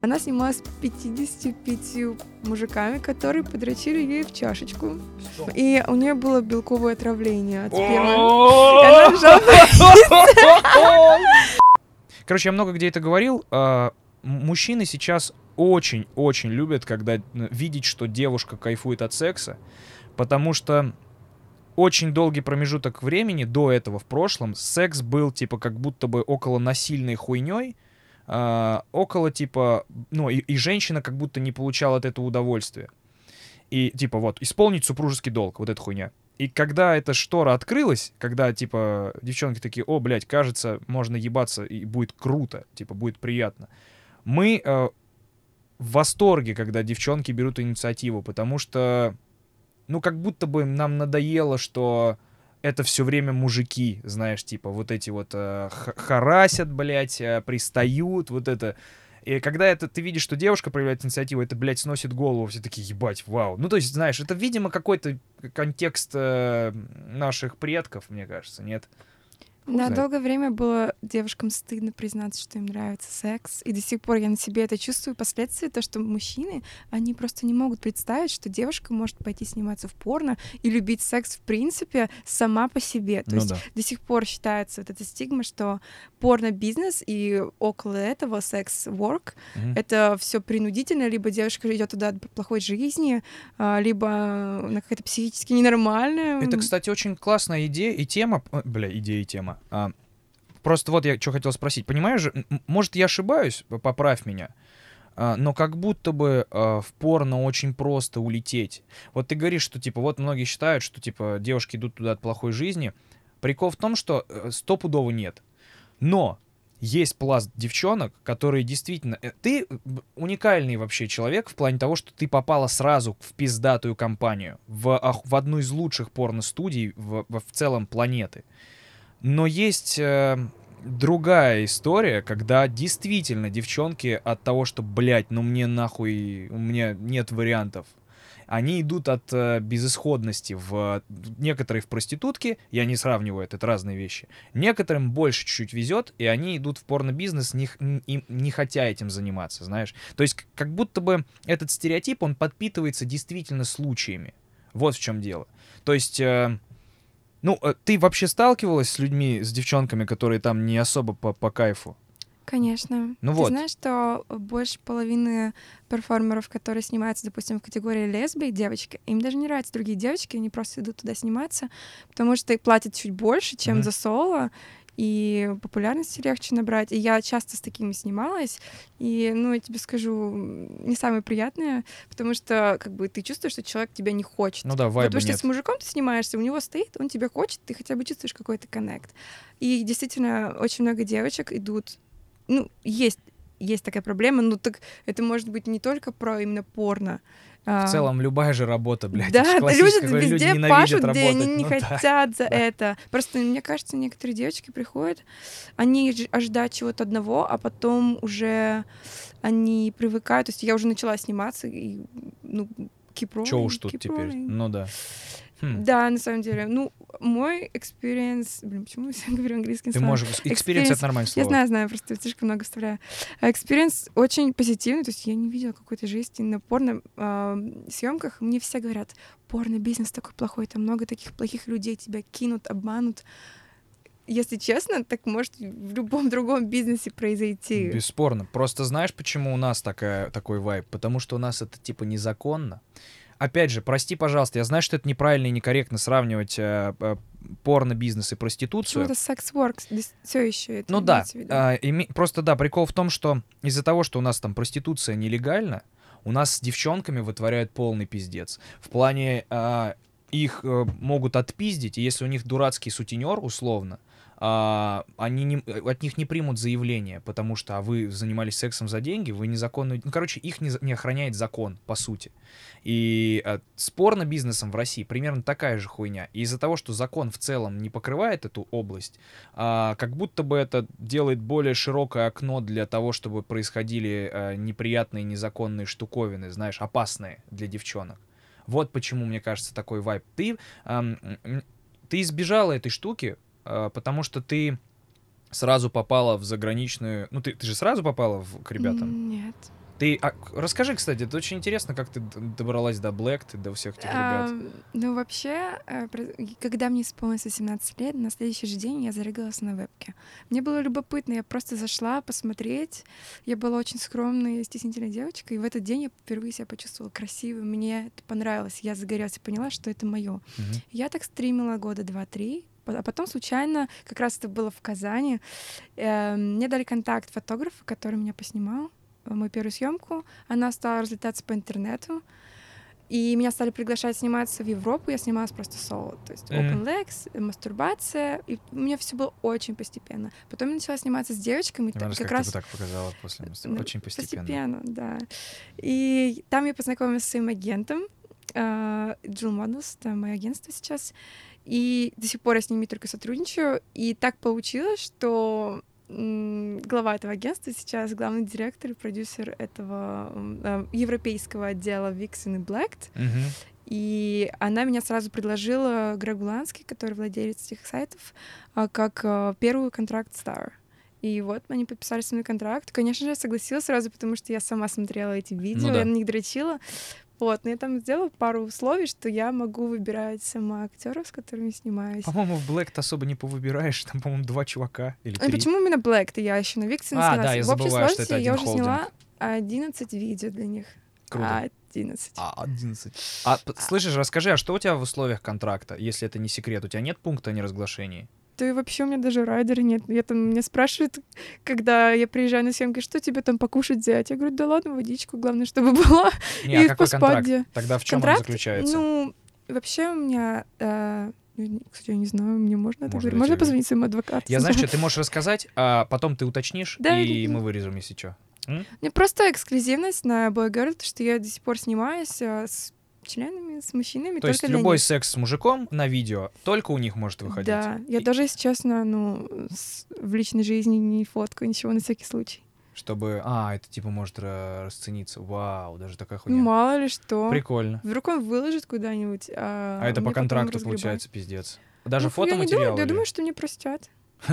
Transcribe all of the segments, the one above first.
Она снималась с 55 мужиками, которые подрочили ей в чашечку. И у нее было белковое отравление от спермы. Короче, я много где это говорил. а, Мужчины сейчас очень-очень любят, когда видеть, что девушка кайфует от секса, потому что очень долгий промежуток времени до этого в прошлом секс был типа как будто бы около насильной хуйней, а, около типа, ну и, и женщина как будто не получала от этого удовольствия. И типа вот, исполнить супружеский долг, вот эта хуйня. И когда эта штора открылась, когда, типа, девчонки такие, о, блядь, кажется, можно ебаться, и будет круто, типа, будет приятно. Мы э, в восторге, когда девчонки берут инициативу, потому что, ну, как будто бы нам надоело, что это все время мужики, знаешь, типа, вот эти вот э, харасят, блядь, э, пристают, вот это... И когда это ты видишь, что девушка проявляет инициативу, это, блядь, сносит голову, все такие, ебать, вау. Ну, то есть, знаешь, это, видимо, какой-то контекст э, наших предков, мне кажется, нет? Да, знает. долгое время было девушкам стыдно признаться, что им нравится секс. И до сих пор я на себе это чувствую. Последствия то, что мужчины, они просто не могут представить, что девушка может пойти сниматься в порно и любить секс в принципе сама по себе. То ну есть да. до сих пор считается вот эта стигма, что порно-бизнес и около этого секс-ворк Мгм. это все принудительно, либо девушка идет туда от плохой жизни, а, либо она какая-то психически ненормальная. Это, кстати, очень классная идея и тема. Бля, идея и тема. А, просто вот я что хотел спросить. Понимаешь может, я ошибаюсь, поправь меня. а, но как будто бы а, в порно очень просто улететь. Вот ты говоришь, что типа вот многие считают, что типа девушки идут туда от плохой жизни. Прикол в том, что э, стопудово нет. Но есть пласт девчонок, которые действительно... э, Ты б- уникальный вообще человек в плане того, что ты попала сразу в пиздатую компанию, в, в одну из лучших порно-студий в, в- в целом планеты. Но есть э, другая история, когда действительно девчонки от того, что, блядь, ну мне нахуй, у меня нет вариантов, они идут от э, безысходности в некоторые в проститутки, я не сравниваю, это разные вещи. Некоторым больше чуть-чуть везет, и они идут в порно-бизнес, не, х- н- им- не хотя этим заниматься, знаешь. То есть как будто бы этот стереотип, он подпитывается действительно случаями. Вот в чем дело. То есть, э, ну, э, ты вообще сталкивалась с людьми, с девчонками, которые там не особо по, по кайфу? Конечно. Ну Ты вот. знаешь, что больше половины перформеров, которые снимаются, допустим, в категории лесби, девочки, им даже не нравятся другие девочки, они просто идут туда сниматься, потому что их платят чуть больше, чем Мгм. за соло, и популярности легче набрать. И я часто с такими снималась, и, ну, я тебе скажу, не самое приятное, потому что, как бы, ты чувствуешь, что человек тебя не хочет. Ну да, вайба потому что нет. с мужиком ты снимаешься, у него стоит, он тебя хочет, ты хотя бы чувствуешь какой-то коннект. И действительно, очень много девочек идут, ну, есть, есть такая проблема, но так это может быть не только про именно порно. А, В целом, любая же работа, блядь. да, да, люди везде ненавидят пашут, где работать. они не Ну да. хотят за да. это. Просто, мне кажется, некоторые девочки приходят, они ожидают чего-то одного, а потом уже они привыкают. То есть я уже начала сниматься, и, ну, rolling, Чё уж тут keep теперь? Ну да. Хм. Да, на самом деле. Ну, мой experience... Блин, почему я всегда говорю английским Ты словом? можешь... Экспириенс — это нормальное Я слово. знаю, знаю, просто слишком много вставляю. А Experience очень позитивный, то есть я не видела какой-то жести на порно съемках. Мне все говорят, порно-бизнес такой плохой, там много таких плохих людей, тебя кинут, обманут. Если честно, так может в любом другом бизнесе произойти. Бесспорно. Просто знаешь, почему у нас такая, такой вайб? Потому что у нас это типа незаконно. Опять же, прости, пожалуйста, я знаю, что это неправильно и некорректно сравнивать э, э, порно-бизнес и проституцию. Почему-то секс-ворк все еще это Ну да, а, име- просто да, прикол в том, что из-за того, что у нас там проституция нелегальна, у нас с девчонками вытворяют полный пиздец. В плане а, их э, могут отпиздить, и если у них дурацкий сутенер, условно, а, они не, от них не примут заявление, потому что а вы занимались сексом за деньги, вы незаконно... Ну, короче, их не, не охраняет закон, по сути. И а, с порно-бизнесом в России примерно такая же хуйня. И из-за того, что закон в целом не покрывает эту область, а, как будто бы это делает более широкое окно для того, чтобы происходили а, неприятные незаконные штуковины, знаешь, опасные для девчонок. Вот почему, мне кажется, такой вайб. Ты, ам, м, ты избежала этой штуки, потому что ты сразу попала в заграничную... Ну, ты, ты же сразу попала в, к ребятам? Нет. Ты а, расскажи, кстати, это очень интересно, как ты добралась до ты до всех этих ребят. А, ну, вообще, э, когда мне исполнилось 18 лет, на следующий же день я зарыгалась на вебке. Мне было любопытно, я просто зашла посмотреть. Я была очень скромной, стеснительной девочкой, и в этот день я впервые себя почувствовала красивой. Мне это понравилось. Я загорелась и поняла, что это мое. Мгм. Я так стримила года два-три, по- а потом случайно, как раз это было в Казани, э, мне дали контакт фотографа, который меня поснимал, э, мою первую съемку. Она стала разлетаться по интернету. И меня стали приглашать сниматься в Европу. Я снималась просто соло. То есть open legs, э, мастурбация. И у меня все было очень постепенно. Потом я начала сниматься с девочками. и как как раз так показала после ну, Очень постепенно. Постепенно, да. И там я познакомилась с своим агентом, а, Jill Models, это мое агентство сейчас. И до сих пор я с ними только сотрудничаю. И так получилось, что глава этого агентства сейчас главный директор и продюсер этого э, европейского отдела Vixen и Blacked. Мгм. И она меня сразу предложила Грегу Лански, который владелец этих сайтов, а, как а, первый контракт Star. И вот они подписали со мной контракт. Конечно же, я согласилась сразу, потому что я сама смотрела эти видео, Ну да. я на них дрочила. Вот, но я там сделала пару условий, что я могу выбирать сама актеров, с которыми снимаюсь. По-моему, в Black ты особо не повыбираешь. Там, по-моему, два чувака или А три. почему именно Black? То я еще на Виксе А, снялась. да, я В забываю, что это я один уже сняла холдинг. 11 видео для них. Круто. 11. А, 11. А, п- слышишь, расскажи, а что у тебя в условиях контракта, если это не секрет? У тебя нет пункта о неразглашении? Да и вообще у меня даже райдера нет. Я там меня спрашивают, когда я приезжаю на съемки, что тебе там покушать взять? Я говорю, да ладно, водичку, главное, чтобы была. Не, И а какой контракт? Паспаде. Тогда в чем он Контракт? заключается? Ну, вообще у меня... э, не- кстати, я не знаю, мне можно это Можно Можно позвонить своему адвокату? Я знаю, что ты можешь рассказать, а потом ты уточнишь, Да, и мы вырежем, если что. Мне просто эксклюзивность на Boy Girl, то, что я до сих пор снимаюсь э, с членами, с мужчинами, То есть любой секс с мужиком на видео только у них может выходить. Да, я И- даже, если честно, ну, с- в личной жизни не фоткаю ничего на всякий случай. Чтобы... А, это типа может ра- расцениться. Вау, даже такая хуйня. Ну, мало ли что. Прикольно. Вдруг он выложит куда-нибудь, а, А это по контракту получается пиздец. Даже Ну, я не фотоматериал? думаю, я думаю, что мне простят.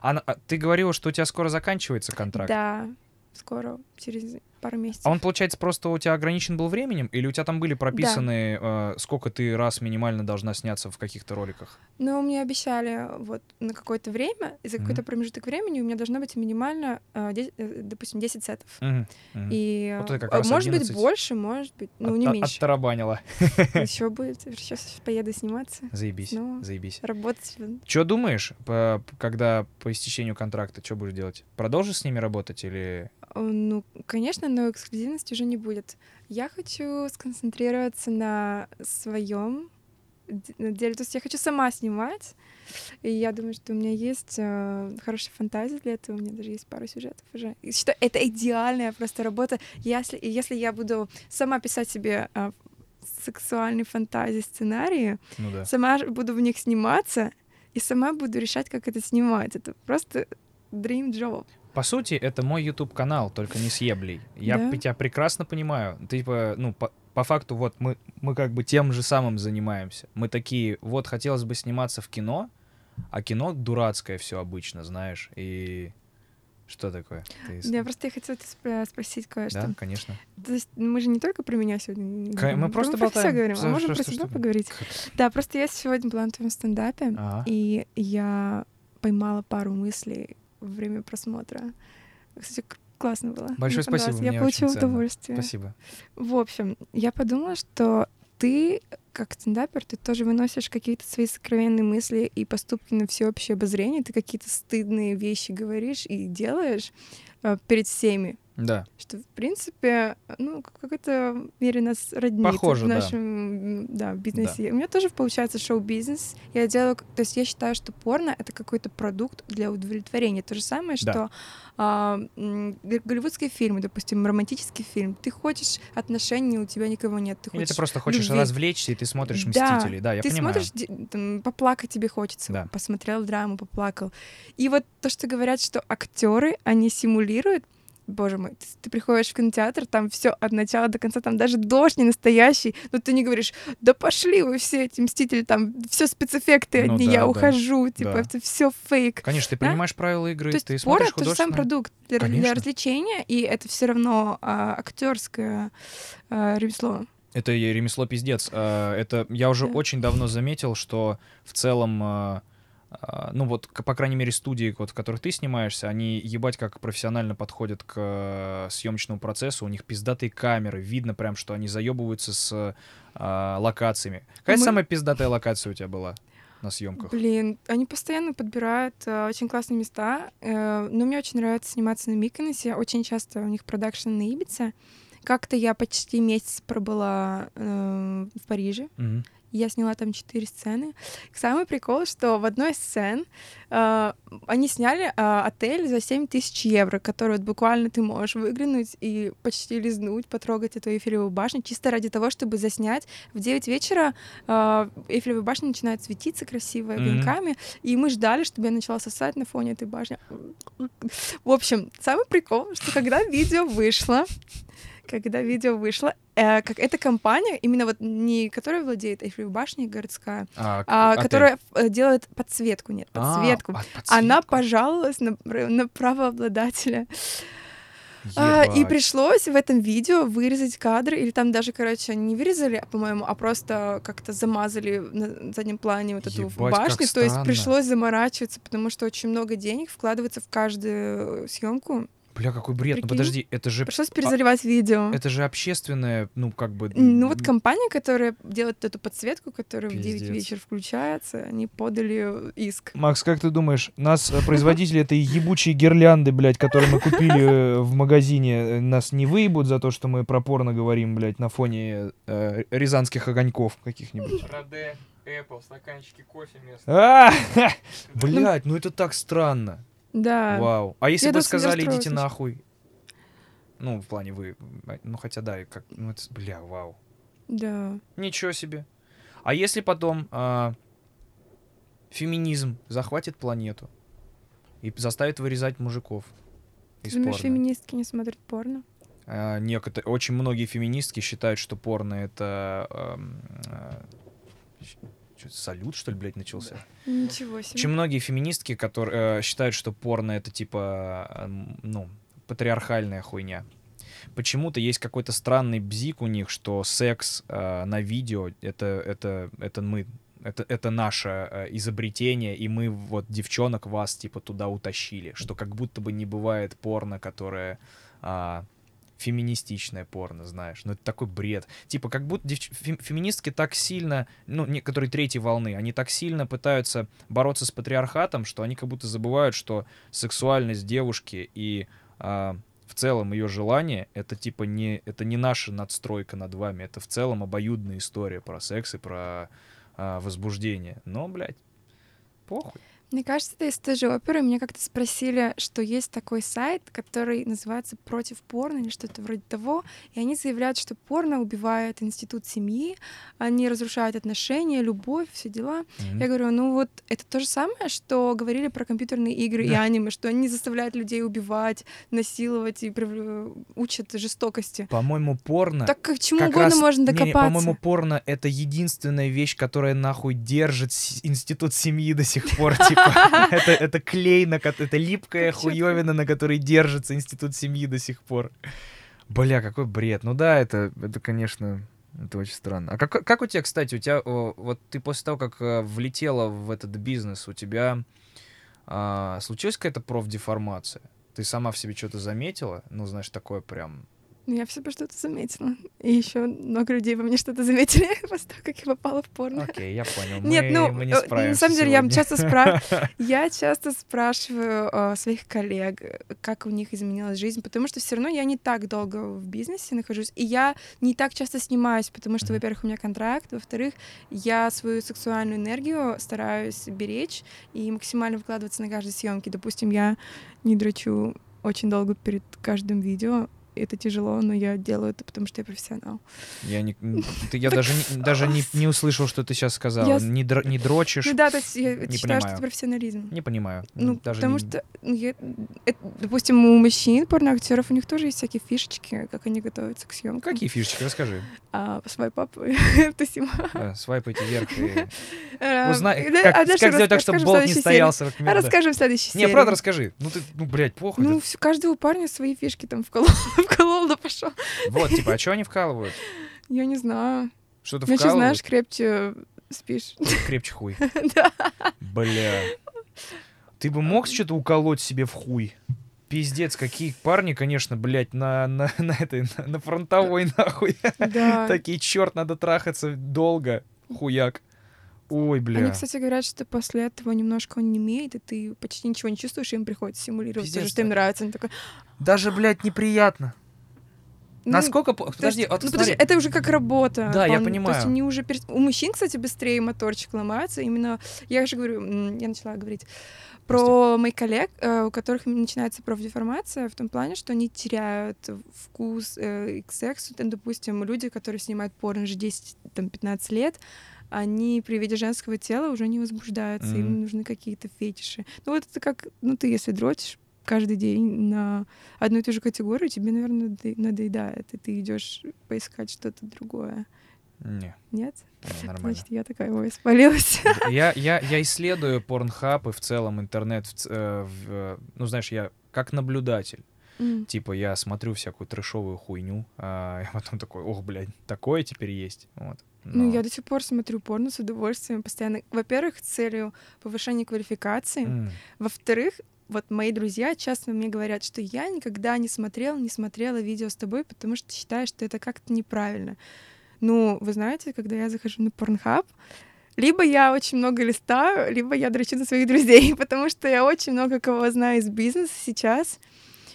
А ты говорила, что у тебя скоро заканчивается контракт. Да, скоро, через пару месяцев. А он, получается, просто у тебя ограничен был временем? Или у тебя там были прописаны, э, сколько ты раз минимально должна сняться в каких-то роликах? Но мне обещали вот на какое-то время, и за какой-то промежуток времени у меня должно быть минимально, э, де- э, допустим, 10 сетов. Мгм. И Вот это э, может 11. быть больше, может быть, ну От- не от- меньше. Оттарабанила. Еще будет. Сейчас поеду сниматься, Заебись, Ну. заебись. работать. Что думаешь, по- когда по истечению контракта, что будешь делать? Продолжишь с ними работать или... Э, Ну, конечно, но эксклюзивности уже не будет. Я хочу сконцентрироваться на своем деле. То есть я хочу сама снимать. И я думаю, что у меня есть э, хорошая фантазия для этого. У меня даже есть пару сюжетов уже. И что это идеальная просто работа. Если, если я буду сама писать себе э, сексуальные фантазии, сценарии, Ну да. сама буду в них сниматься, и сама буду решать, как это снимать. Это просто dream job. По сути, это мой YouTube канал, только не с еблей. Я Да. тебя прекрасно понимаю. Ты типа, ну, по, по факту, вот мы, мы как бы тем же самым занимаемся. Мы такие, вот хотелось бы сниматься в кино, а кино дурацкое все обычно, знаешь. И что такое? Ты Я просто я хотела тебя спро- спросить кое-что. Да, конечно. То есть мы же не только про меня сегодня говорим, мы просто про всё болтаем. говорим, Что- а можем что- про что- себя что? поговорить. Да, просто я сегодня была на твоем стендапе, Ага. и я поймала пару мыслей во время просмотра. Кстати, классно было. Большое спасибо. Я получила удовольствие. Спасибо. В общем, я подумала, что ты, как стендапер, ты тоже выносишь какие-то свои сокровенные мысли и поступки на всеобщее обозрение. Ты какие-то стыдные вещи говоришь и делаешь э, перед всеми. Да. Что, в принципе, ну, в какой-то мере нас роднит Похоже, в да. нашем м, да, бизнесе. У меня тоже получается шоу-бизнес. Я делаю, то есть я считаю, что порно — это какой-то продукт для удовлетворения. То же самое, Да. что а, голливудские фильмы, допустим, романтический фильм. Ты хочешь отношений, у тебя никого нет. Ты Или хочешь ты просто хочешь любви. развлечься, и ты смотришь Да, «Мстителей». Да, я ты понимаю. смотришь, там, поплакать тебе хочется. Да. Посмотрел драму, поплакал. И вот то, что говорят, что актеры, они симулируют, боже мой, ты, ты приходишь в кинотеатр, там все от начала до конца, там даже дождь не настоящий, но ты не говоришь, да пошли вы все эти мстители, там все спецэффекты Ну одни, да, я да, ухожу, типа да. это все фейк. Конечно, ты понимаешь правила игры, То есть ты смотришь это же сам художественное- продукт для, для развлечения, и это все равно а, актерское а, ремесло. Это ремесло пиздец. А, Это я уже Да. очень давно заметил, что в целом, а, ну вот, по крайней мере, студии, вот, в которых ты снимаешься, они ебать как профессионально подходят к съемочному процессу. У них пиздатые камеры, видно прям, что они заебываются с а, локациями. Какая Мы- самая пиздатая локация у тебя была на съемках? Блин, они постоянно подбирают э, очень классные места. э, но мне очень нравится сниматься на Миконосе. Очень часто у них продакшн на Ибице. Как-то я почти месяц пробыла э, в Париже. Мгм. Я сняла там четыре сцены. Самый прикол, что в одной из сцен э, они сняли э, отель за 7 тысяч евро, который вот буквально ты можешь выглянуть и почти лизнуть, потрогать эту Эйфелеву башню, чисто ради того, чтобы заснять. В 9 вечера э, Эйфелева башня начинает светиться красиво огоньками, и мы ждали, чтобы я начала сосать на фоне этой башни. В общем, самый прикол, что когда видео вышло, когда видео вышло, э, как эта компания, именно вот не которая владеет Эйфелевой башней городская, А, а отель. которая э, делает подсветку, нет, А, подсветку. а, Она подсветку. пожаловалась на, на правообладателя. А, и пришлось в этом видео вырезать кадры, или там даже, короче, не вырезали, по-моему, а просто как-то замазали на заднем плане вот эту Ебать, башню. То есть пришлось заморачиваться, потому что очень много денег вкладывается в каждую съемку. Бля, какой бред. Ну Прикинь. подожди, это же Пришлось перезаливать видео. это же общественное, ну как бы. Ну вот компания, которая делает эту подсветку, которая в 9 Пиздец. вечера включается, они подали иск. Макс, как ты думаешь, нас э, производители этой ебучей гирлянды, блядь, которые мы купили э, в магазине, э, нас не выебут за то, что мы про порно говорим, блядь, на фоне э, рязанских огоньков каких-нибудь? Роде, Apple, стаканчики кофе местные. А! Блять, ну это так странно. Да. Вау. А если Я бы сказали, идите нахуй? Ну, в плане вы. а, Ну, хотя да, как. Ну, это. Бля, вау. Да. Ничего себе. А если потом а, феминизм захватит планету и заставит вырезать мужиков из думаешь, порно? феминистки не смотрят порно? А, некотор- очень многие феминистки считают, что порно это ам, а, чё, салют, что ли, блядь, начался? Ничего себе. Очень многие феминистки, которые э, считают, что порно это типа, э, ну, патриархальная хуйня. Почему-то есть какой-то странный бзик у них, что секс э, на видео это, это, это мы. Это, это наше э, изобретение, и мы вот девчонок вас типа туда утащили. Что как будто бы не бывает порно, которое а, феминистичное порно, знаешь. Ну, это такой бред. Типа, как будто девч- фем- феминистки так сильно, ну, некоторые третьей волны, они так сильно пытаются бороться с патриархатом, что они как будто забывают, что сексуальность девушки и а, в целом ее желание это типа не это не наша надстройка над вами, это в целом обоюдная история про секс и про а, возбуждение. Но, блядь, похуй. Мне кажется, это из той же оперы. Меня как-то спросили, что есть такой сайт, который называется «Против порно» или что-то вроде того, и они заявляют, что порно убивает институт семьи, они разрушают отношения, любовь, все дела. Мгм. Я говорю, ну вот это то же самое, что говорили про компьютерные игры и Да. аниме, что они заставляют людей убивать, насиловать и прив- учат жестокости. По-моему, порно Так к чему как угодно раз- можно не, не, докопаться. по-моему, порно — это единственная вещь, которая нахуй держит институт семьи до сих пор. Типа, это, это клей, на, это липкая хуевина, на которой держится институт семьи до сих пор. Бля, какой бред. Ну да, это, это конечно, это очень странно. А как, как у тебя, кстати, у тебя, вот ты после того, как э, влетела в этот бизнес, у тебя а, случилась какая-то профдеформация? Ты сама в себе что-то заметила? Ну, знаешь, такое прям... Ну, Я в себе что-то заметила. И еще много людей во мне что-то заметили после того, как я попала в порно. Окей, я понял. Нет, Мы- ну, мы не э, на самом деле, я сегодня. часто спра- Я часто спрашиваю э, своих коллег, как у них изменилась жизнь, потому что все равно я не так долго в бизнесе нахожусь, и я не так часто снимаюсь, потому что, во-первых, у меня контракт, во-вторых, я свою сексуальную энергию стараюсь беречь и максимально вкладываться на каждой съемке. Допустим, я не дрочу очень долго перед каждым видео, это тяжело, но я делаю это, потому что я профессионал. Я, не, ты, я даже, не, даже не, не услышал, что ты сейчас сказала. Я Не, др- не дрочишь. Ну да, то есть я Не считаю, понимаю. что это профессионализм. Не понимаю. Ну, даже потому не- что, ну, я- это, допустим, у мужчин, порноактеров, у них тоже есть всякие фишечки, как они готовятся к съемкам. Какие фишечки? Расскажи. А, свой папа, Тусима. Да, свайпайте вверх и Э, узнай, как, а как сделать так, чтобы в болт не следующей стоял серии. 40 минут. да. расскажем в следующей Не, серии. правда расскажи. Ну ты, ну, блядь, похуй. Ну, каждого парня свои фишки там вколол, вколол да пошел. Вот, типа, а что они вкалывают? Я не знаю. Что-то Значит, вкалывают? знаешь, крепче спишь. Крепче хуй. Да. Бля. Ты бы мог что-то уколоть себе в хуй? Пиздец, какие парни, конечно, блядь, на, на, на этой, на, на фронтовой нахуй. Да. Такие, черт, надо трахаться долго. Хуяк. Ой, бля. Они, кстати, говорят, что после этого немножко он не имеет, и ты почти ничего не чувствуешь, и им приходится симулировать то, Пиздец, что им нравится. Он такой, Даже, блядь, неприятно. ну, Насколько... по- то есть, Подожди, вот ну, смотри. подожди, это уже как работа. Да, я Он- То понимаю. есть они уже перес- У мужчин, кстати, быстрее моторчик ломается. Именно, я же говорю, я начала говорить про моих коллег, э, у которых начинается профдеформация в том плане, что они теряют вкус э, к сексу. Там, допустим, люди, которые снимают порно уже 10-15 лет, они при виде женского тела уже не возбуждаются, Мгм. им нужны какие-то фетиши. Ну вот это как, ну ты если дрочишь каждый день на одну и ту же категорию, тебе, наверное, надо- надоедает, и ты идешь поискать что-то другое. Не, Нет? не, нормально. Значит, я такая, ой, спалилась. Я, я, я исследую порнхаб и в целом интернет, в э, в, э, ну, знаешь, я как наблюдатель. М. Типа я смотрю всякую трешовую хуйню, а и потом такой, ох, блядь, такое теперь есть. Вот. Ну, я до сих пор смотрю порно с удовольствием постоянно. Во-первых, с целью повышения квалификации. М, Во-вторых, вот мои друзья часто мне говорят, что я никогда не смотрела, не смотрела видео с тобой, потому что считаю, что это как-то неправильно. Ну, вы знаете, когда я захожу на Pornhub, либо я очень много листаю, либо я дрочу на своих друзей, потому что я очень много кого знаю из бизнеса сейчас.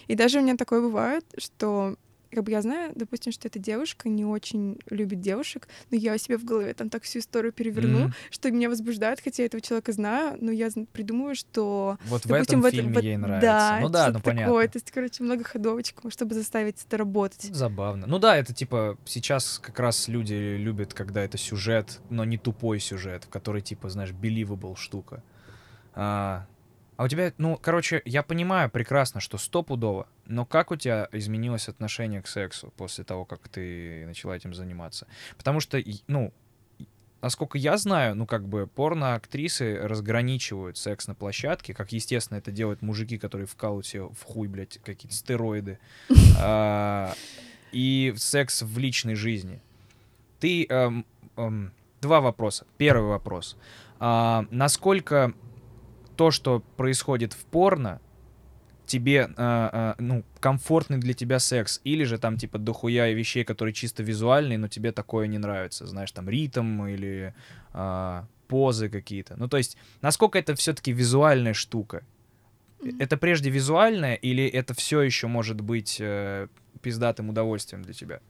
И даже у меня такое бывает, что как бы я знаю, допустим, что эта девушка не очень любит девушек, но я у себя в голове там так всю историю переверну, Мгм. что меня возбуждает, хотя я этого человека знаю, но я придумываю, что Вот в Допустим, этом вот- фильме вот- ей нравится. Да, ну да, ну понятно. такое. То есть, короче, много ходовочек, чтобы заставить это работать. Забавно. Ну да, это типа сейчас как раз люди любят, когда это сюжет, но не тупой сюжет, в который типа, знаешь, believable штука. А, а у тебя, ну, короче, я понимаю прекрасно, что стопудово, но как у тебя изменилось отношение к сексу после того, как ты начала этим заниматься? Потому что, ну, насколько я знаю, ну, как бы порно-актрисы разграничивают секс на площадке, как, естественно, это делают мужики, которые вкалывают себе в хуй, блядь, какие-то стероиды, а, и секс в личной жизни. Ты... эм, эм, два вопроса. Первый вопрос. А, насколько то, что происходит в порно, тебе, а, а, ну, комфортный для тебя секс, или же там, типа, дохуя вещей, которые чисто визуальные, но тебе такое не нравится, знаешь, там, ритм или а, позы какие-то. Ну, то есть, насколько это все-таки визуальная штука? Это прежде визуальное, или это все еще может быть э, пиздатым удовольствием для тебя?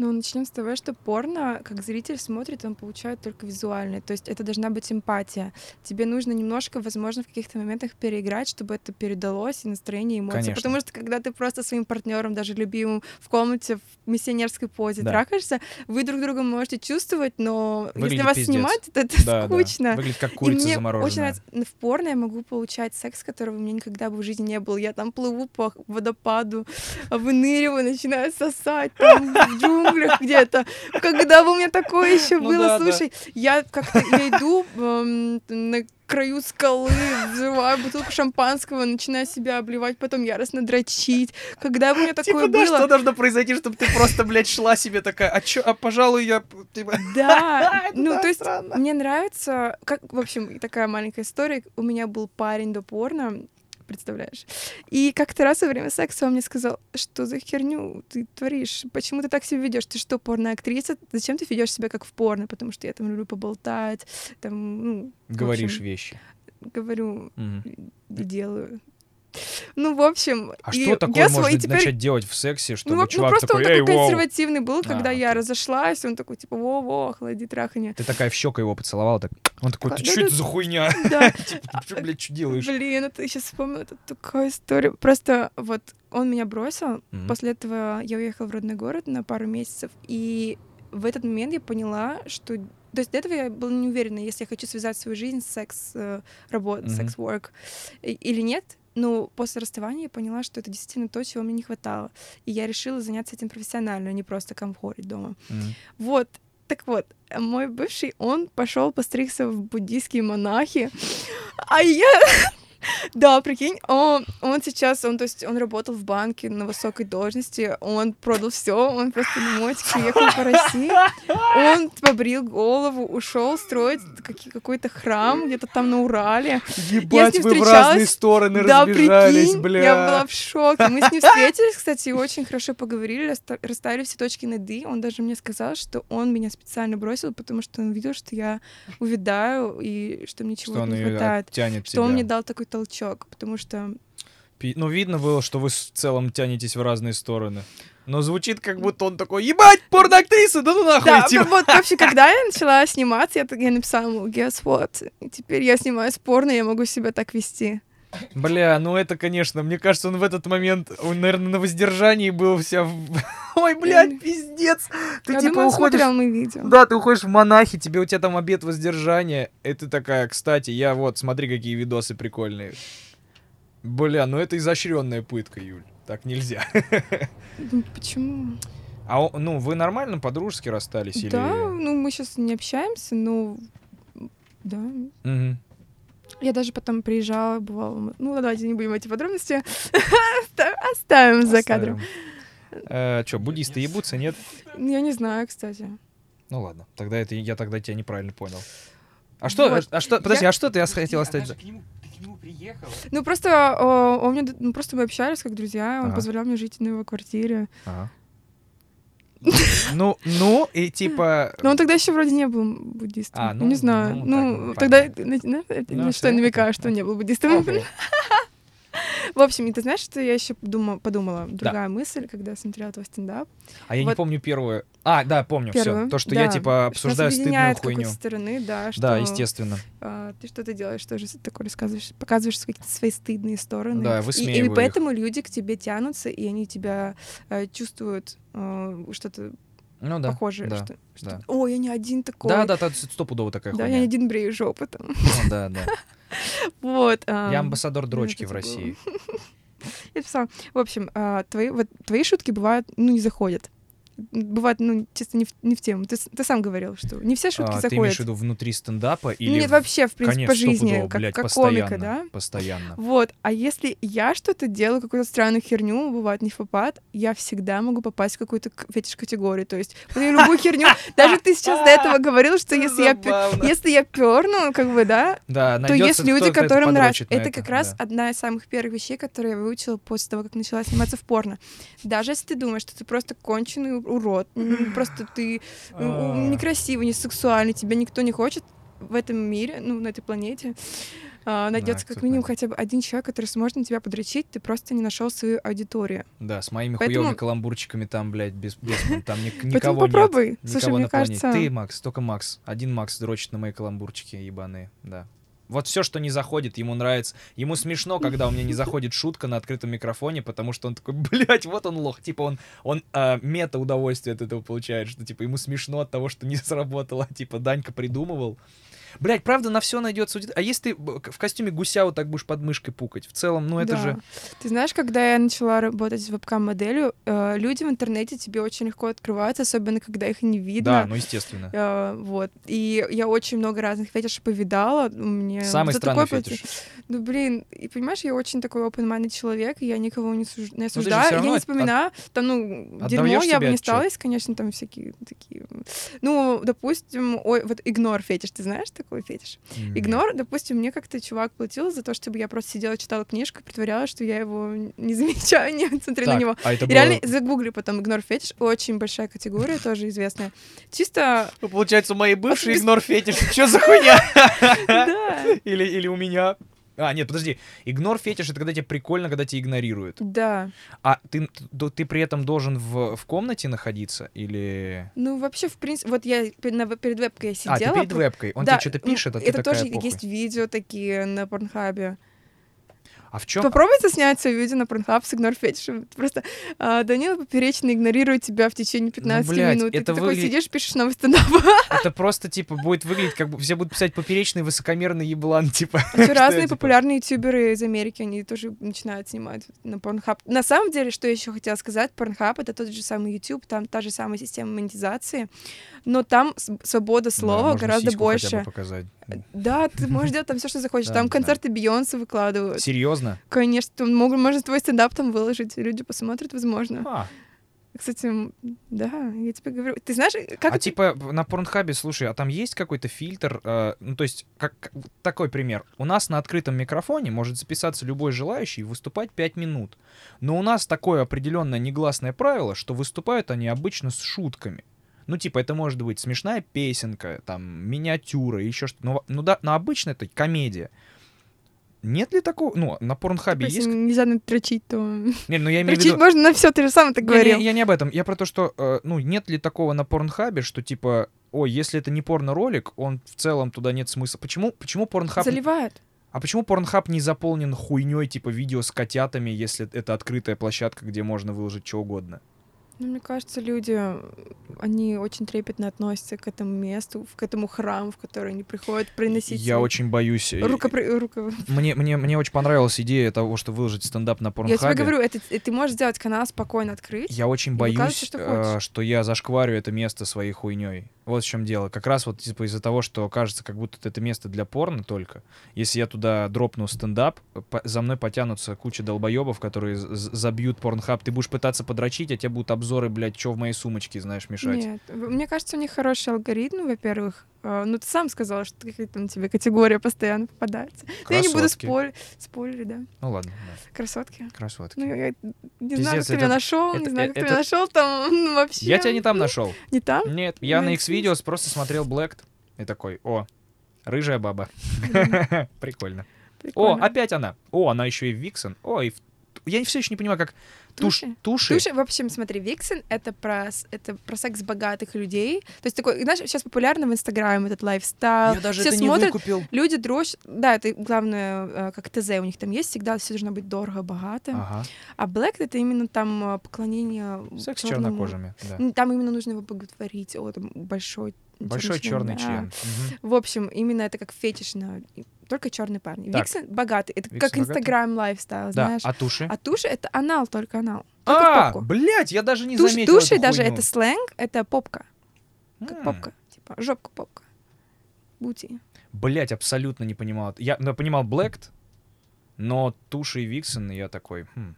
Ну, начнем с того, что порно, как зритель смотрит, он получает только визуальное. То есть это должна быть эмпатия. Тебе нужно немножко, возможно, в каких-то моментах переиграть, чтобы это передалось, и настроение, и эмоции. Конечно. Потому что когда ты просто своим партнером, даже любимым, в комнате в миссионерской позе Да. трахаешься, вы друг друга можете чувствовать, но если Выглядит вас пиздец. снимать, то это Да, да. скучно. Выглядит как И курица мне замороженная. очень нравится, ну, в порно я могу получать секс, которого у меня никогда бы в жизни не было. Я там плыву по водопаду, выныриваю, начинаю сосать там джунглях где-то. Когда бы у меня такое еще Ну было, да, да. слушай, я как-то я иду эм, на краю скалы, взрываю бутылку шампанского, начинаю себя обливать, потом яростно дрочить. Когда у меня такое Типа, да, было... что должно произойти, чтобы ты просто, блядь, шла себе такая, а чё, а пожалуй, я, типа... Да, ну то есть мне нравится, как, в общем, такая маленькая история. У меня был парень до порно, представляешь? И как-то раз во время секса он мне сказал, что за херню ты творишь? Почему ты так себя ведешь? Ты что, порно-актриса? Зачем ты ведешь себя как в порно? Потому что я там люблю поболтать, там, ну, Говоришь общем, вещи. говорю и делаю. Ну, в общем... А что такое можно теперь- начать делать в сексе, чтобы Ну, ну, чувак просто такой, он такой воу». консервативный был, когда А, я окей. разошлась, он такой, типа, во-во, охлади трахание. Ты такая в щеку его поцеловала, так. Он такой, ты что это за хуйня? Да. Типа, ты блядь, что делаешь? Блин, это сейчас вспомнила, это такая история. Просто вот он меня бросил, после этого я уехала в родной город на пару месяцев, и в этот момент я поняла, что... То есть до этого я была не уверена, если я хочу связать свою жизнь с секс э, работой, Мгм. секс-work и- или нет. Но после расставания я поняла, что это действительно то, чего мне не хватало. И я решила заняться этим профессионально, а не просто комфорить дома. Мгм. Вот, так вот, мой бывший, он пошел постригся в буддийские монахи, а я... Да, прикинь, он, он сейчас, он, то есть, он работал в банке на высокой должности, он продал все, он просто на мотике ехал по России, он побрил голову, ушел строить какой-то храм где-то там на Урале. Ебать, вы в разные стороны да, разбежались, прикинь, бля. я была в шоке. Мы с ним встретились, кстати, и очень хорошо поговорили, расста- расставили все точки над «и». Он даже мне сказал, что он меня специально бросил, потому что он видел, что я увядаю и что мне чего-то не хватает. тянет Что он мне дал такой толчок, потому что... Ну, видно было, что вы в целом тянетесь в разные стороны. Но звучит, как будто он такой, ебать, порноактриса, да ну нахуй, Да, типа. вот вообще, когда я начала сниматься, я, я написала ему, guess what? И теперь я снимаю порно, я могу себя так вести. Бля, ну это, конечно, мне кажется, он в этот момент, он, наверное, на воздержании был вся... Ой, блядь, пиздец. Ты я типа думаю, уходишь... смотрел мои видео. Да, ты уходишь в монахи, тебе у тебя там обед воздержания. Ты такая, кстати, я вот, смотри, какие видосы прикольные. Бля, ну это изощренная пытка, Юль. Так нельзя. Ну, Почему? А ну, вы нормально по-дружески расстались или... Да, ну мы сейчас не общаемся, но да. Мгм. Я даже потом приезжала, бывала. Ну, давайте не будем эти подробности. Оста- Оставим за кадром. Э, Че, буддисты ебутся, нет? Ну, Я не знаю, кстати. Ну ладно, тогда это я тогда тебя неправильно понял. А что, Вот. а что, подожди, Я- а что ты хотела сказать? же к нему, ты к нему приехала. Ну, просто э, он мне, ну, просто мы общались как друзья, он Ага. позволял мне жить на его квартире. Ага. Ну, ну, и типа... Но он тогда еще вроде не был буддистом. А, Ну, ну, не знаю. ну, Ну, так, тогда на, на- Ну, на всё, что я намекаю, что он не был буддистом. Окей. В общем, и ты знаешь, что я еще подумала? Другая мысль, когда я смотрела твой стендап. А я не Вот- помню первую. А, да, помню все. То, что Да. я типа обсуждаю Нас стыдную с хуйню. какой-то стороны, да, что Да, естественно. а, ты что-то делаешь, тоже такое рассказываешь, показываешь какие-то свои стыдные стороны. Да, и, высмеиваю и их. поэтому люди к тебе тянутся, и они тебя э, чувствуют э, что-то Ну да. похожее. да, что, что, да. О, я не один такой. Да, да, да, стопудово такая Да, я хуйня. не один брею жопу там. Ну, да, да. Вот. Я амбассадор дрочки это в типа- России. Я писала. В общем, а, твои, вот, твои шутки бывают, ну, не заходят. Бывают, ну, чисто не в, не в тему. Ты, ты сам говорил, что не все шутки А, Ты имеешь заходят. в виду внутри стендапа или... Нет, вообще, в принципе, Конечно, по жизни, стопудово, как, блядь, как комика, да? Постоянно. Вот, а если я что-то делаю, какую-то странную херню, бывает не в попад, я всегда могу попасть в какую-то фетиш-категорию. То есть, любую херню, даже ты сейчас до этого говорил, что если я, если я перну, как бы, да, Да, то есть люди, которым нравится. Это как раз одна из самых первых вещей, которые я выучила после того, как начала сниматься в порно. Даже если ты думаешь, что ты просто конченый урод, просто ты А. некрасивый, не сексуальный, тебя никто не хочет в этом мире, ну, на этой планете, а, найдется кто как минимум хотя бы один человек, который сможет на тебя подрочить, ты просто не нашел свою аудиторию. Да, с моими Поэтому- хуёвыми каламбурчиками там, блядь, без, без там ни- Поэтому никого нет. попробуй. Слушай, Никого мне на планете. кажется... Ты, Макс, только Макс. Один Макс дрочит на мои каламбурчики ебаные, да. Вот все, что не заходит, ему нравится. Ему смешно, когда у меня не заходит шутка на открытом микрофоне, потому что он такой, блядь, вот он лох. Типа он, он а, мета удовольствие от этого получает, что типа ему смешно от того, что не сработало. Типа Данька придумывал. Блядь, правда, на все найдется. аудит- А если ты в костюме гуся вот так будешь под мышкой пукать? В целом, ну это Да. же... Ты знаешь, когда я начала работать вебкам-моделью, э, люди в интернете тебе очень легко открываются, особенно когда их не видно. Да, ну естественно. Э, вот. И я очень много разных фетишей повидала. Мне Самый за странный такое фетиш. Ну, блин, и понимаешь, я очень такой open-minded человек, и я никого не, суж- не всё осуждаю, я не от- вспоминаю. Там, ну, дерьмо я бы не стала, конечно, там всякие такие... Ну, допустим, ой, вот игнор фетиш, ты знаешь такой фетиш? М. Игнор, допустим, мне как-то чувак платил за то, чтобы я просто сидела, читала книжку, притворялась, что я его не замечаю, не смотрю на Так, него. а это было- реально загугли потом игнор фетиш, очень большая категория, тоже известная. Чисто, Ну, получается, у моей бывшей игнор фетиш. Что за хуйня? или у меня. А, нет, подожди. Игнор фетиш — это когда тебе прикольно, когда тебя игнорируют. Да. А ты, ты, ты при этом должен в, в комнате находиться или... Ну, вообще, в принципе, вот я на- перед вебкой я сидела. А, ты перед вебкой. Он Да, тебе что-то ну, пишет, а ты Это такая, тоже «Похуй». есть видео такие на Порнхабе. А в чем... Попробуйте снять свое видео на Порнхаб с игнор фетишем. Просто а, Данила поперечно игнорирует тебя в течение 15 Ну, блядь, минут. и это ты такой выгля- сидишь, пишешь новый стендап. Это просто, типа, будет выглядеть, как бы все будут писать поперечный высокомерный еблан, типа. Еще Что разные популярные ютуберы из Америки, они тоже начинают снимать на Pornhub. На самом деле, что я еще хотела сказать, Pornhub — это тот же самый YouTube, там та же самая система монетизации, но там свобода да, слова гораздо больше. показать. Да, ты можешь делать там все, что захочешь. Там концерты Бейонсе выкладывают. Серьезно? Конечно, там могут, можно твой стендап там выложить, люди посмотрят, возможно. А, Кстати, да, я тебе говорю. Ты знаешь, как а типа на Порнхабе, слушай, а там есть какой-то фильтр? э, ну, то есть, как, как- такой пример. У нас на открытом микрофоне может записаться любой желающий и выступать 5 минут. Но у нас такое определенное негласное правило, что выступают они обычно с шутками. Ну, типа, это может быть смешная песенка, там, миниатюра, еще что-то. Ну, ну да, но обычно это комедия. Нет ли такого? Ну, на Порнхабе если есть... нельзя натрочить, то... Не, ну я имею в Трочить виду... можно на все, ты же сам Не, говорил. не, я не об этом. Я про то, что, э, ну, нет ли такого на Порнхабе, что типа, ой, если это не порно-ролик, он в целом туда нет смысла. Почему, почему Порнхаб... Заливают. А почему Порнхаб не заполнен хуйней типа видео с котятами, если это открытая площадка, где можно выложить что угодно? Ну, мне кажется, люди, они очень трепетно относятся к этому месту, к этому храму, в который они приходят приносить Я очень боюсь. э, рукопри- руко- Мне, мне, мне очень понравилась идея того, что выложить стендап на Я Порнхабе. тебе говорю, это, э, ты можешь сделать канал спокойно открыть. Я очень боюсь, что э, что я зашкварю это место своей хуйней. Вот в чем дело. Как раз вот типа из-за того, что кажется, как будто это место для порно только. Если я туда дропну стендап, по- за мной потянутся куча долбоебов, которые забьют порнхаб. Ты будешь пытаться подрочить, а тебе будут обзоры, блядь, что в моей сумочке, знаешь, мешать. Нет, мне кажется, у них хороший алгоритм, во-первых. Э, Ну, ты сам сказал, что какая там тебе категория постоянно попадается. Но я не буду Красотки. Спойлеры, да. Ну ладно, да. Красотки. красотки. Ну, я не Пиздец, знаю, как ты это- меня нашел, это- не знаю, как ты это- меня нашел там ну, вообще. Я тебя не там нашел. Не там? Нет, я на и X-Videos просто смотрел Блэкт и такой, о, рыжая баба. Прикольно. О, Прикольно. опять она. О, она еще и Виксон. О, и в- я все еще не понимаю, как Tush-, Tushy? Tushy. Tushy, в общем, смотри, Vixen — это про, это про секс богатых людей. То есть такой, знаешь, сейчас популярно в Инстаграме этот лайфстайл. Я даже Все это не смотрят, выкупил. люди дрожь. Да, это главное, э, как ТЗ у них там есть, всегда все должно быть дорого, богато. Ага. А Black — это именно там э, поклонение Секс с чёрному. чернокожими, да. Там именно нужно его боготворить. О, там большой Большой черный да. член. Мгм. В общем, именно это как фетиш на только черные парни. Так. Vixen богатый. Это Vixen как? Инстаграм lifestyle, Да, знаешь. а Tushy? А Tushy это анал, только анал. Только в А, попку. блядь, я даже не Туш- заметил туши даже хуйню. это сленг, это попка. Как М, попка. Типа жопка попка. Бути. Блядь, абсолютно не понимал. Я ну, понимал Блэкт, но туши и Виксон я такой, хм,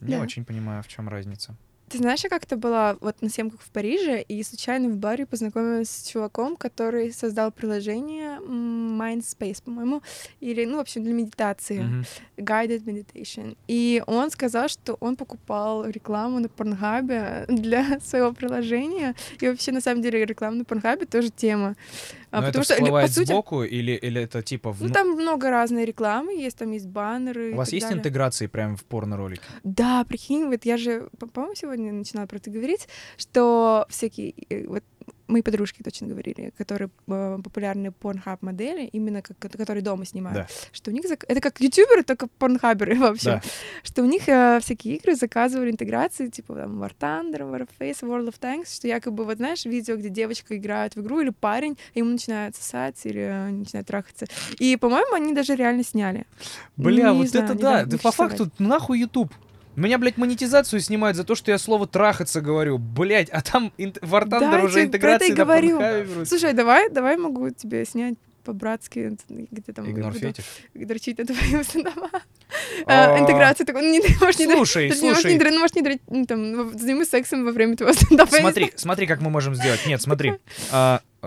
не Да. очень понимаю, в чем разница. Ты знаешь, я как-то была вот на съемках в Париже и случайно в баре познакомилась с чуваком, который создал приложение м, Mindspace, по-моему, или, ну, в общем, для медитации, Мгм. guided meditation. И он сказал, что он покупал рекламу на Порнхабе для своего приложения. И вообще, на самом деле, реклама на Порнхабе тоже тема. А, Но это потому что, или, по всплывает сути, сбоку или, или это типа... ну, вну- там много разной рекламы есть, там есть баннеры. У вас есть далее. интеграции прямо в порно-ролике? Да, прикинь, вот я же, по- по-моему, сегодня начинала про это говорить, что всякие, э, вот мои подружки точно говорили, которые э, популярные порнхаб модели, именно как, которые дома снимают, Да. что у них, зак- это как ютуберы, только порнхаберы вообще, Да. что у них э, всякие игры заказывали интеграции, типа там War Thunder, Warface, World of Tanks, что якобы, вот знаешь, видео, где девочка играет в игру или парень, и ему начинают сосать или э, начинают трахаться. И, по-моему, они даже реально сняли. Бля, Не вот знаю, это да. Да по факту нахуй YouTube. Меня, блядь, монетизацию снимают за то, что я слово трахаться говорю. Блядь, а там инт- в War Thunder Да, я уже тебе про это и интеграции на говорю. Слушай, давай, давай могу тебе снять по-братски, где там Игнор фетиш. дрочить на твоем стендапа. А, А, Интеграция такой, ну, не, можешь не. Слушай, Ты не можешь не слушай. дрочить, ну, можешь не дрочить, ну, там, занимайся сексом во время твоего стендапа. Смотри, смотри, как мы можем сделать. Нет, смотри.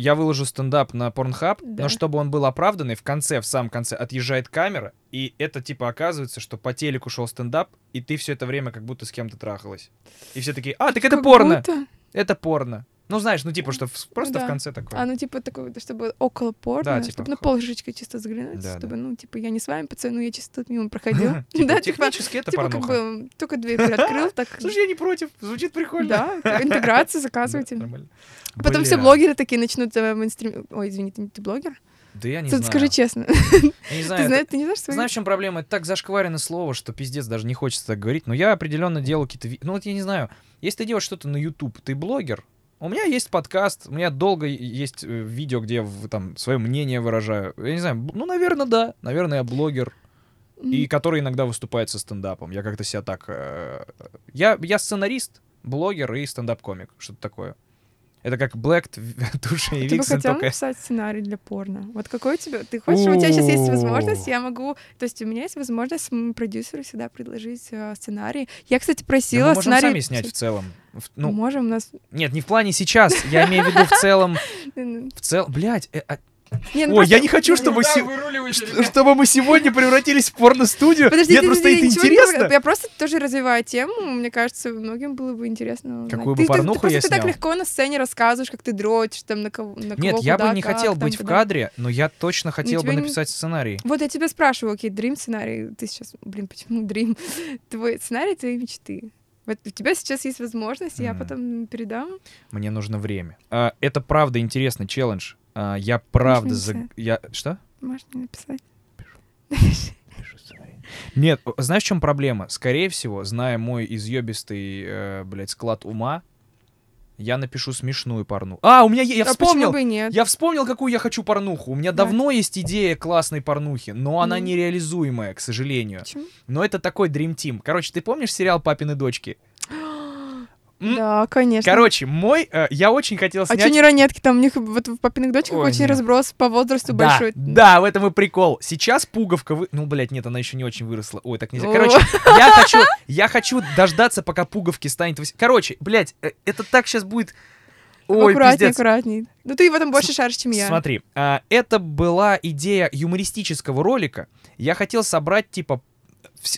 Я выложу стендап на Pornhub, Да. но чтобы он был оправданный, в конце, в самом конце отъезжает камера, и это типа оказывается, что по телеку шел стендап, и ты все это время как будто с кем-то трахалась. И все такие, а, так это Как порно, будто. это порно. Ну, знаешь, ну, типа, что в- просто да. в конце такое. А, ну, типа, такой, чтобы около порно, Да, типа, чтобы на х- полшечкой чисто взглянуть, Да, чтобы, да. ну, типа, я не с вами, пацаны, я чисто тут мимо проходил. Типа, Да, типа, технически это типа, как бы, только дверь приоткрыл, так... Слушай, я не против, звучит прикольно. Да, интеграция, заказывайте. нормально. Потом все блогеры такие начнут э, мейнстрим... Ой, извини, ты, ты блогер? Да я не Ты знаю. скажи честно. Я не Ты знаю, знаешь, ты не знаешь свои... Знаешь, в чем проблема? Это так зашкварено слово, что пиздец, даже не хочется так говорить. Но я определенно делаю какие-то... Ну вот я не знаю, если ты делаешь что-то на YouTube, ты блогер, у меня есть подкаст, у меня долго есть э, видео, где я там свое мнение выражаю. Я не знаю, ну, наверное, да. Наверное, я блогер, и который иногда выступает со стендапом. Я как-то себя так... э, Я, я сценарист, блогер и стендап-комик. Что-то такое. Это как Black, Туша и Ты бы Виксен, хотел только... написать сценарий для порно? Вот какой у тебя... Ты хочешь, у тебя сейчас есть возможность, я могу... То есть у меня есть возможность продюсеру всегда предложить э, сценарий. Я, кстати, Да просила мы можем сами снять в целом. Ну, Можем, у нас... Нет, не в плане сейчас. Я имею в виду в целом. В целом. Блять. Не, ну Ой, просто- я не хочу, чтобы, Да, се- чтобы мы сегодня превратились в порно-студию. Подожди, Нет, подожди, просто это ничего не интересно. говорю. Я просто тоже развиваю тему. Мне кажется, многим было бы интересно. Какую бы Ты- ты- порнуху ты, просто я ты так снял? легко на сцене рассказываешь, как ты дрочишь, там, на кого, на Нет, кого, я бы куда, не как, хотел там, быть в куда. кадре, но я точно хотел бы тебя не- написать сценарий. Вот я тебя спрашиваю, окей, Dream сценарий, ты сейчас, блин, почему Dream? Твой сценарий твоей мечты. Вот у тебя сейчас есть возможность, я Мгм. потом передам. Мне нужно время. А, Это правда интересный челлендж. А, Я правда... За-. Я... Что? Мне написать. Нет, о, знаешь, в чем проблема? Скорее всего, зная мой изъебистый, э, блядь, склад ума, я напишу смешную порну. А, у меня... е- Я а вспомнил! бы нет? Я вспомнил, какую я хочу порнуху. У меня Да. давно есть идея классной порнухи, но она Ну. нереализуемая, к сожалению. Почему? Но это такой Dream Team. Короче, ты помнишь сериал «Папины дочки»? Да, конечно. Короче, мой... э, я очень хотел а снять... что не ранетки? Там у них вот в папиных дочках Ой, очень нет. разброс по возрасту да, большой. да, в этом и прикол. Сейчас пуговка вы... Ну, блядь, нет, она еще не очень выросла. Ой, так нельзя. Короче, я хочу, я хочу дождаться, пока пуговки станет... Короче, блядь, э, это так сейчас будет... Ой, аккуратней, пиздец. аккуратней. Ну ты в этом больше шаришь, чем я. Смотри, а, это была идея юмористического ролика. Я хотел собрать, типа,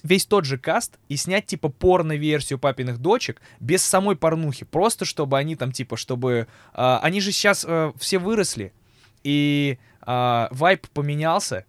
весь тот же каст и снять, типа, порно-версию папиных дочек без самой порнухи. Просто чтобы они там, типа, чтобы... а, они же сейчас э, все выросли, и а, вайб поменялся.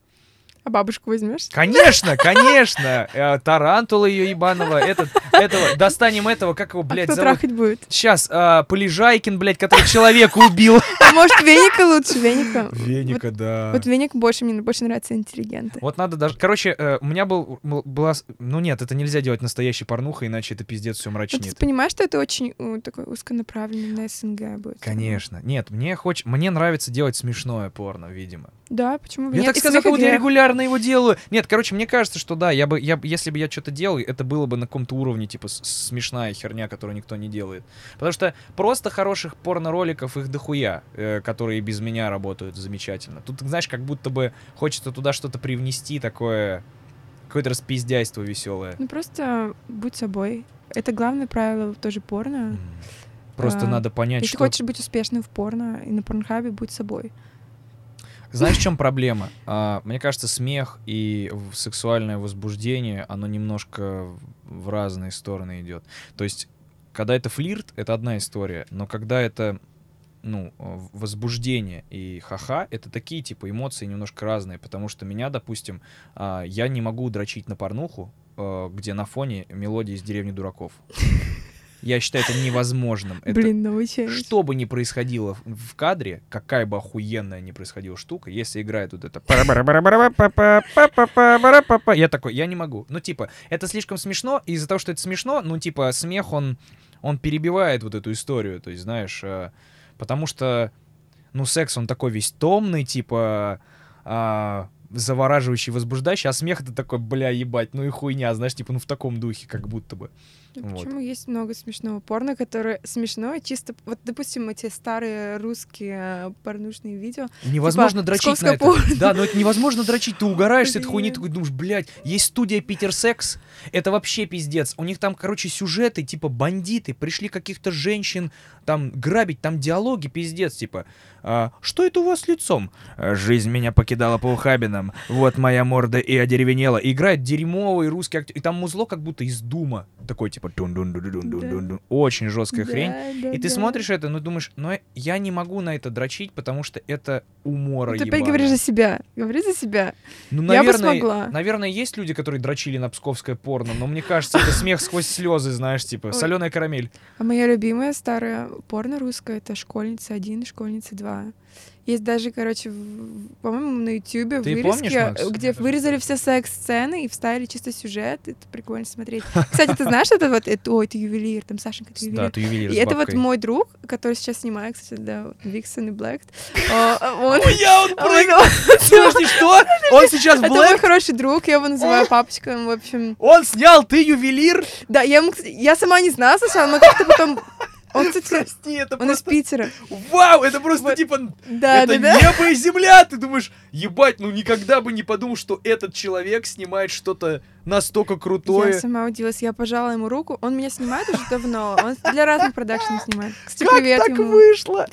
А бабушку возьмешь? Конечно, конечно! Э, Тарантула ее ебаного, этот, этого, достанем этого, как его, А блядь, кто зовут? трахать будет? Сейчас, а, Полежайкин, блядь, который человека убил. А может, Веника лучше? Веника? Веника, да. Вот Веник больше, мне больше нравятся интеллигенты. Вот надо даже... Короче, э, у меня был, был- была... Ну нет, это нельзя делать настоящей порнухой, иначе это пиздец все Ну, ты понимаешь, что это очень э, такой узконаправленный на СНГ будет? Конечно. Нет, мне хоч... мне нравится делать смешное порно, видимо. Да, почему бы Я нет? так И сказал, как будто я грех. Регулярно его делаю. Нет, короче, мне кажется, что да, я бы, я, если бы я что-то делал, это было бы на каком-то уровне, типа, смешная херня, которую никто не делает. Потому что просто хороших порно-роликов их дохуя, э, которые без меня работают замечательно. Тут, знаешь, как будто бы хочется туда что-то привнести такое, какое-то распиздяйство веселое. Ну просто будь собой. Это главное правило тоже порно. Просто А, надо понять, Если что... хочешь быть успешным в порно и на порнхабе, будь собой. Знаешь, в чем проблема? А, мне кажется, смех и сексуальное возбуждение, оно немножко в разные стороны идет. То есть, когда это флирт, это одна история, но когда это ну, э, возбуждение и ха-ха, это такие, типа, эмоции немножко разные, потому что меня, допустим, а, я не могу дрочить на порнуху, э, где на фоне мелодия из «Деревни дураков». Я считаю это невозможным. Это- Блин, научились. что бы ни происходило в- кадре, какая бы охуенная ни происходила штука, если играет вот это... Я такой, я не могу. Ну, типа, это слишком смешно, и из-за того, что это смешно, ну, типа, смех, он, он перебивает вот эту историю, то есть, знаешь, потому что, ну, секс, он такой весь томный, типа, завораживающий, возбуждающий, а смех это такой, бля, ебать, ну и хуйня, знаешь, типа, ну, в таком духе, как будто бы. Ну, Вот. Почему есть много смешного порно, которое смешное, чисто... Вот, допустим, эти старые русские э, порнушные видео. Невозможно дрочить на это. порно. Да, но это невозможно дрочить. Ты угораешь с этой хуйни, такой думаешь, блядь, есть студия Питер Секс, это вообще пиздец. У них там, короче, сюжеты, типа бандиты, пришли каких-то женщин там грабить, там диалоги, пиздец, типа, «А, что это у вас с лицом? «А, Жизнь меня покидала по ухабинам. Вот моя морда и одеревенела. Играет дерьмовый русский актер. И там музло как будто из Дума. Такой типа дун дун дун дун дун дун дун Очень жесткая Да, хрень. да, И ты смотришь это, ну думаешь, ну я не могу на это дрочить, потому что это умора Ты опять говоришь за себя. Говори за себя. Ну, Я бы наверное, смогла. наверное, есть люди, которые дрочили на псковское порно, но мне кажется, это смех сквозь слезы, знаешь, типа соленая карамель. А моя любимая старая порно русская это школьница 1 и школьница 2. Есть даже, короче, по-моему, на Ютубе вырезки, помнишь, Макс? где вырезали все секс-сцены и вставили чисто сюжет. Это прикольно смотреть. Кстати, ты знаешь, это вот, это, ой, ты ювелир, там Сашенька, ты ювелир. Да, ты ювелир И это вот мой друг, который сейчас снимает, кстати, да, Виксон и Блэк. А, Он... Я он Подожди, что? Он сейчас в Это мой Блэк? хороший друг, я его называю папочкой, в общем. Он снял, ты ювелир? Да, я, я сама не знала сначала, но как-то потом... Он, кстати, Прости, это он из просто... Питера. Вау, это просто Вот. типа... Да, это да, да. небо и земля! Ты думаешь, ебать, ну никогда бы не подумал, что этот человек снимает что-то настолько Я крутое. сама удивилась, я пожала ему руку. Он меня снимает уже давно. Он для разных продакшенов снимает. Кстати, Как привет так ему. вышло?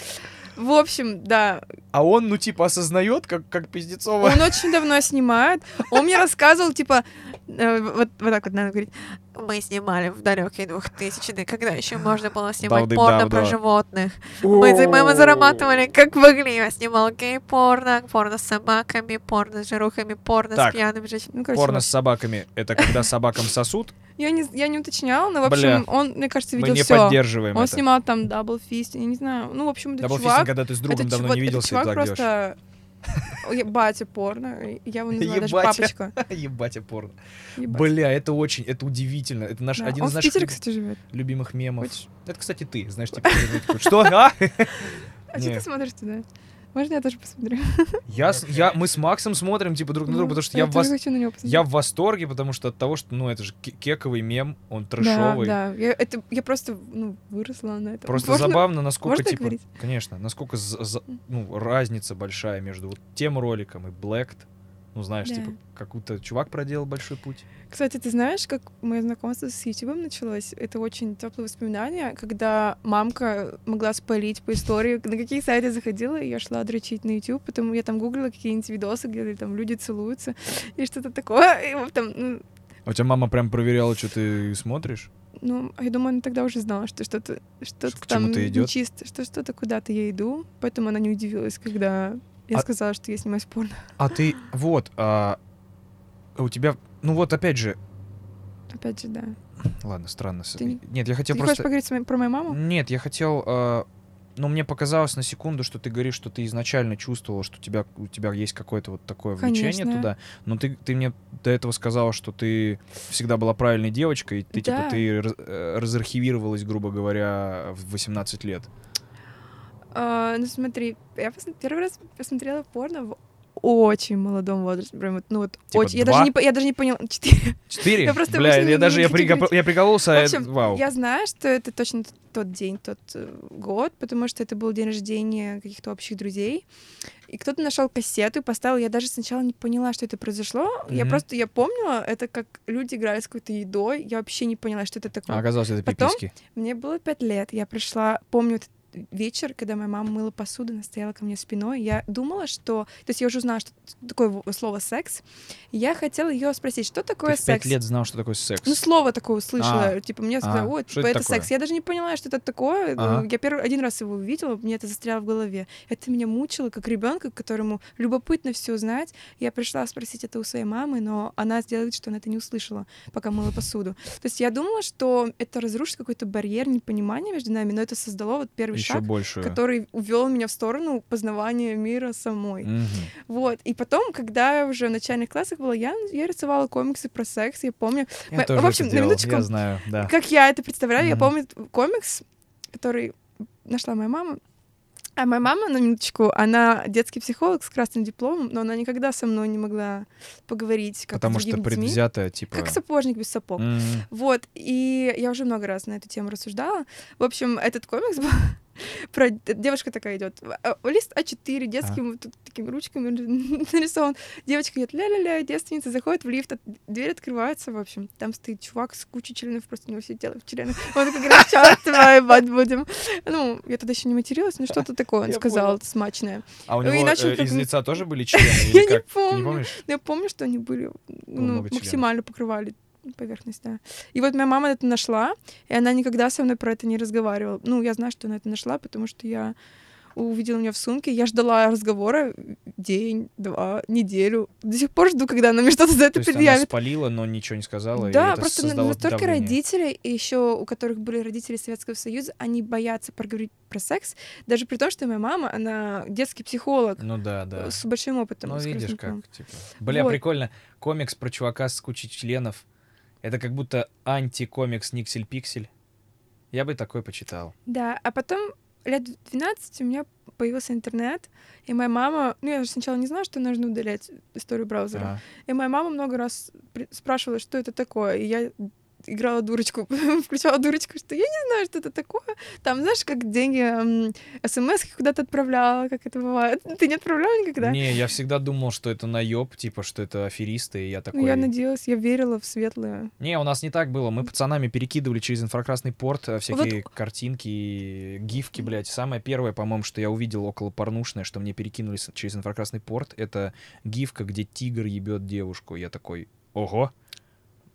В общем, да, А он, ну, типа, осознает, как, как Пиздецова. он очень давно снимает. Он мне рассказывал, типа, э, вот, вот так вот надо говорить. Мы снимали в далекие 2000-е, когда еще можно было снимать порно про животных. Мы, мы зарабатывали как могли. Я снимал гей-порно, порно с собаками, порно с жирухами, порно с пьяными женщинами. Ну, Порно с собаками. Это когда собакам сосут? я, не, я не уточняла, но, в Бля. общем, он, мне кажется, Мы видел не все. поддерживаем Он это. снимал там Double Fist, я не знаю. Ну, в общем, это Double fisting, чувак... когда ты с другом давно чувак- не этот виделся, и чувак так просто... Ой, Батя порно. Я его называю даже папочка. Ебать, порно. Ебать. Бля, это очень, это удивительно. Это наш один из наших любимых мемов. Это, кстати, ты, знаешь, типа, что? А? А что ты смотришь туда? Можно я тоже посмотрю? Я, я, мы с Максом смотрим, типа, друг на друга, Ну, потому что я в, тоже вос- хочу на него посмотреть. я в восторге, потому что от того, что, ну, это же ке- кековый мем, он Да, трэшовый. да. Я, это, я просто ну, выросла на этом. Просто Можно- забавно, насколько, можно типа, конечно, насколько за- за- ну, разница большая между вот тем роликом и Blacked. Ну, знаешь, Да. типа, какой-то чувак проделал большой путь. Кстати, ты знаешь, как мое знакомство с Ютубом началось? Это очень теплые воспоминания, когда мамка могла спалить по истории, на какие сайты заходила, и я шла дрочить на YouTube, потому я там гуглила какие-нибудь видосы, где там люди целуются, и что-то такое. И вот там, ну, А у тебя мама прям проверяла, что ты смотришь? Ну, я думаю, она тогда уже знала, что что-то что к там нечисто, что что-то куда-то я иду, поэтому она не удивилась, когда я А- сказала, что я снимаюсь порно. А ты, вот, а, у тебя, ну вот опять же, Опять же, да. ладно, странно. Ты не- Нет, я Ты хотел не просто... хочешь поговорить про мою маму? Нет, я хотел... а, ну, мне показалось на секунду, что ты говоришь, что ты изначально чувствовала, что у тебя, у тебя есть какое-то вот такое влечение Конечно. туда. Но ты, ты мне до этого сказала, что ты всегда была правильной девочкой, и ты, типа, Да. ты раз- э, разархивировалась, грубо говоря, в 18 лет. А, ну, смотри, я пос- первый раз посмотрела порно в очень молодом возрасте. Прям вот, ну вот Типа очень. Я даже, не, я даже не поняла. Четыре. Четыре? Я просто Бля, я даже я, говорить. я прикололся, а В это- общем, вау. я знаю, что это точно тот день, тот э, год, потому что это был день рождения каких-то общих друзей. И кто-то нашел кассету и поставил. Я даже сначала не поняла, что это произошло. Я Мгм. просто, я помнила, это как люди играли с какой-то едой. Я вообще не поняла, что это такое. А оказалось, это Потом- пиписьки. Мне было пять лет. Я пришла, помню этот вечер, когда моя мама мыла посуду, она стояла ко мне спиной. Я думала, что... То есть я уже узнала, что такое слово «секс». Я хотела ее спросить, что такое Ты в пять секс? лет знал, что такое секс. Ну, слово такое услышала. А. Типа, мне сказали, А, что типа, это это, секс. Я даже не поняла, что это такое. Ага. Я первый один раз его увидела, мне это застряло в голове. Это меня мучило, как ребенка, которому любопытно все узнать. Я пришла спросить это у своей мамы, но она сделала вид, что она это не услышала, пока мыла посуду. То есть я думала, что это разрушит какой-то барьер непонимания между нами, но это создало вот первый Еще шаг, больше. который увел меня в сторону познавания мира самой. Мгм. Вот. И потом, когда я уже в начальных классах была, я, я рисовала комиксы про секс, я помню. Я Мы- в общем, это на делал, минуточку, я знаю, да. как я это представляю, я Мгм. помню комикс, который нашла моя мама. А моя мама, на минуточку, она детский психолог с красным дипломом, но она никогда со мной не могла поговорить, как Потому что предвзятая, типа... Как сапожник без сапог. М, Вот, и я уже много раз на эту тему рассуждала. В общем, этот комикс был Про девушка такая идет. Лист А4 детским вот тут такими ручками нарисован. Девочка идет ля-ля-ля, девственница заходит в лифт, дверь открывается, в общем. Там стоит чувак с кучей членов, просто у него все тело в членах. Он такой говорит, сейчас твою мать будем. Ну, я тогда еще не материлась, но что-то такое он Я сказал понял. смачное. А у Ну, него э, как из лица тоже были члены? Я не как? Помню. Но я помню, что они были ну, максимально покрывали поверхность, да. И вот моя мама это нашла, и она никогда со мной про это не разговаривала. Ну, я знаю, что она это нашла, потому что я увидела меня в сумке, я ждала разговора день, два, неделю. До сих пор жду, когда она мне что-то за То это она предъявит. спалила, но ничего не сказала, Да, просто настолько давление. родители, еще у которых были родители Советского Союза, они боятся проговорить про секс, даже при том, что моя мама, она детский психолог Ну да, да. с большим опытом. Ну, видишь, как, типа. Бля, Вот. прикольно. Комикс про чувака с кучей членов. Это как будто антикомикс Никсель Пиксель. Я бы такой почитал. Да, а потом лет в 12 у меня появился интернет, и моя мама, ну я же сначала не знала, что нужно удалять историю браузера, Ага. и моя мама много раз спрашивала, что это такое, и я играла дурочку, включала дурочку, что я не знаю, что это такое. Там, знаешь, как деньги, смс куда-то отправляла, как это бывает. Ты не отправляла никогда? Не, я всегда думал, что это наеб, типа, что это аферисты, и я такой... Ну, я надеялась, я верила в светлое. Не, у нас не так было. Мы пацанами перекидывали через инфракрасный порт э, всякие картинки и гифки, блядь. Самое первое, по-моему, что я увидел около порнушное, что мне перекинули через инфракрасный порт, это гифка, где тигр ебет девушку. Я такой, ого.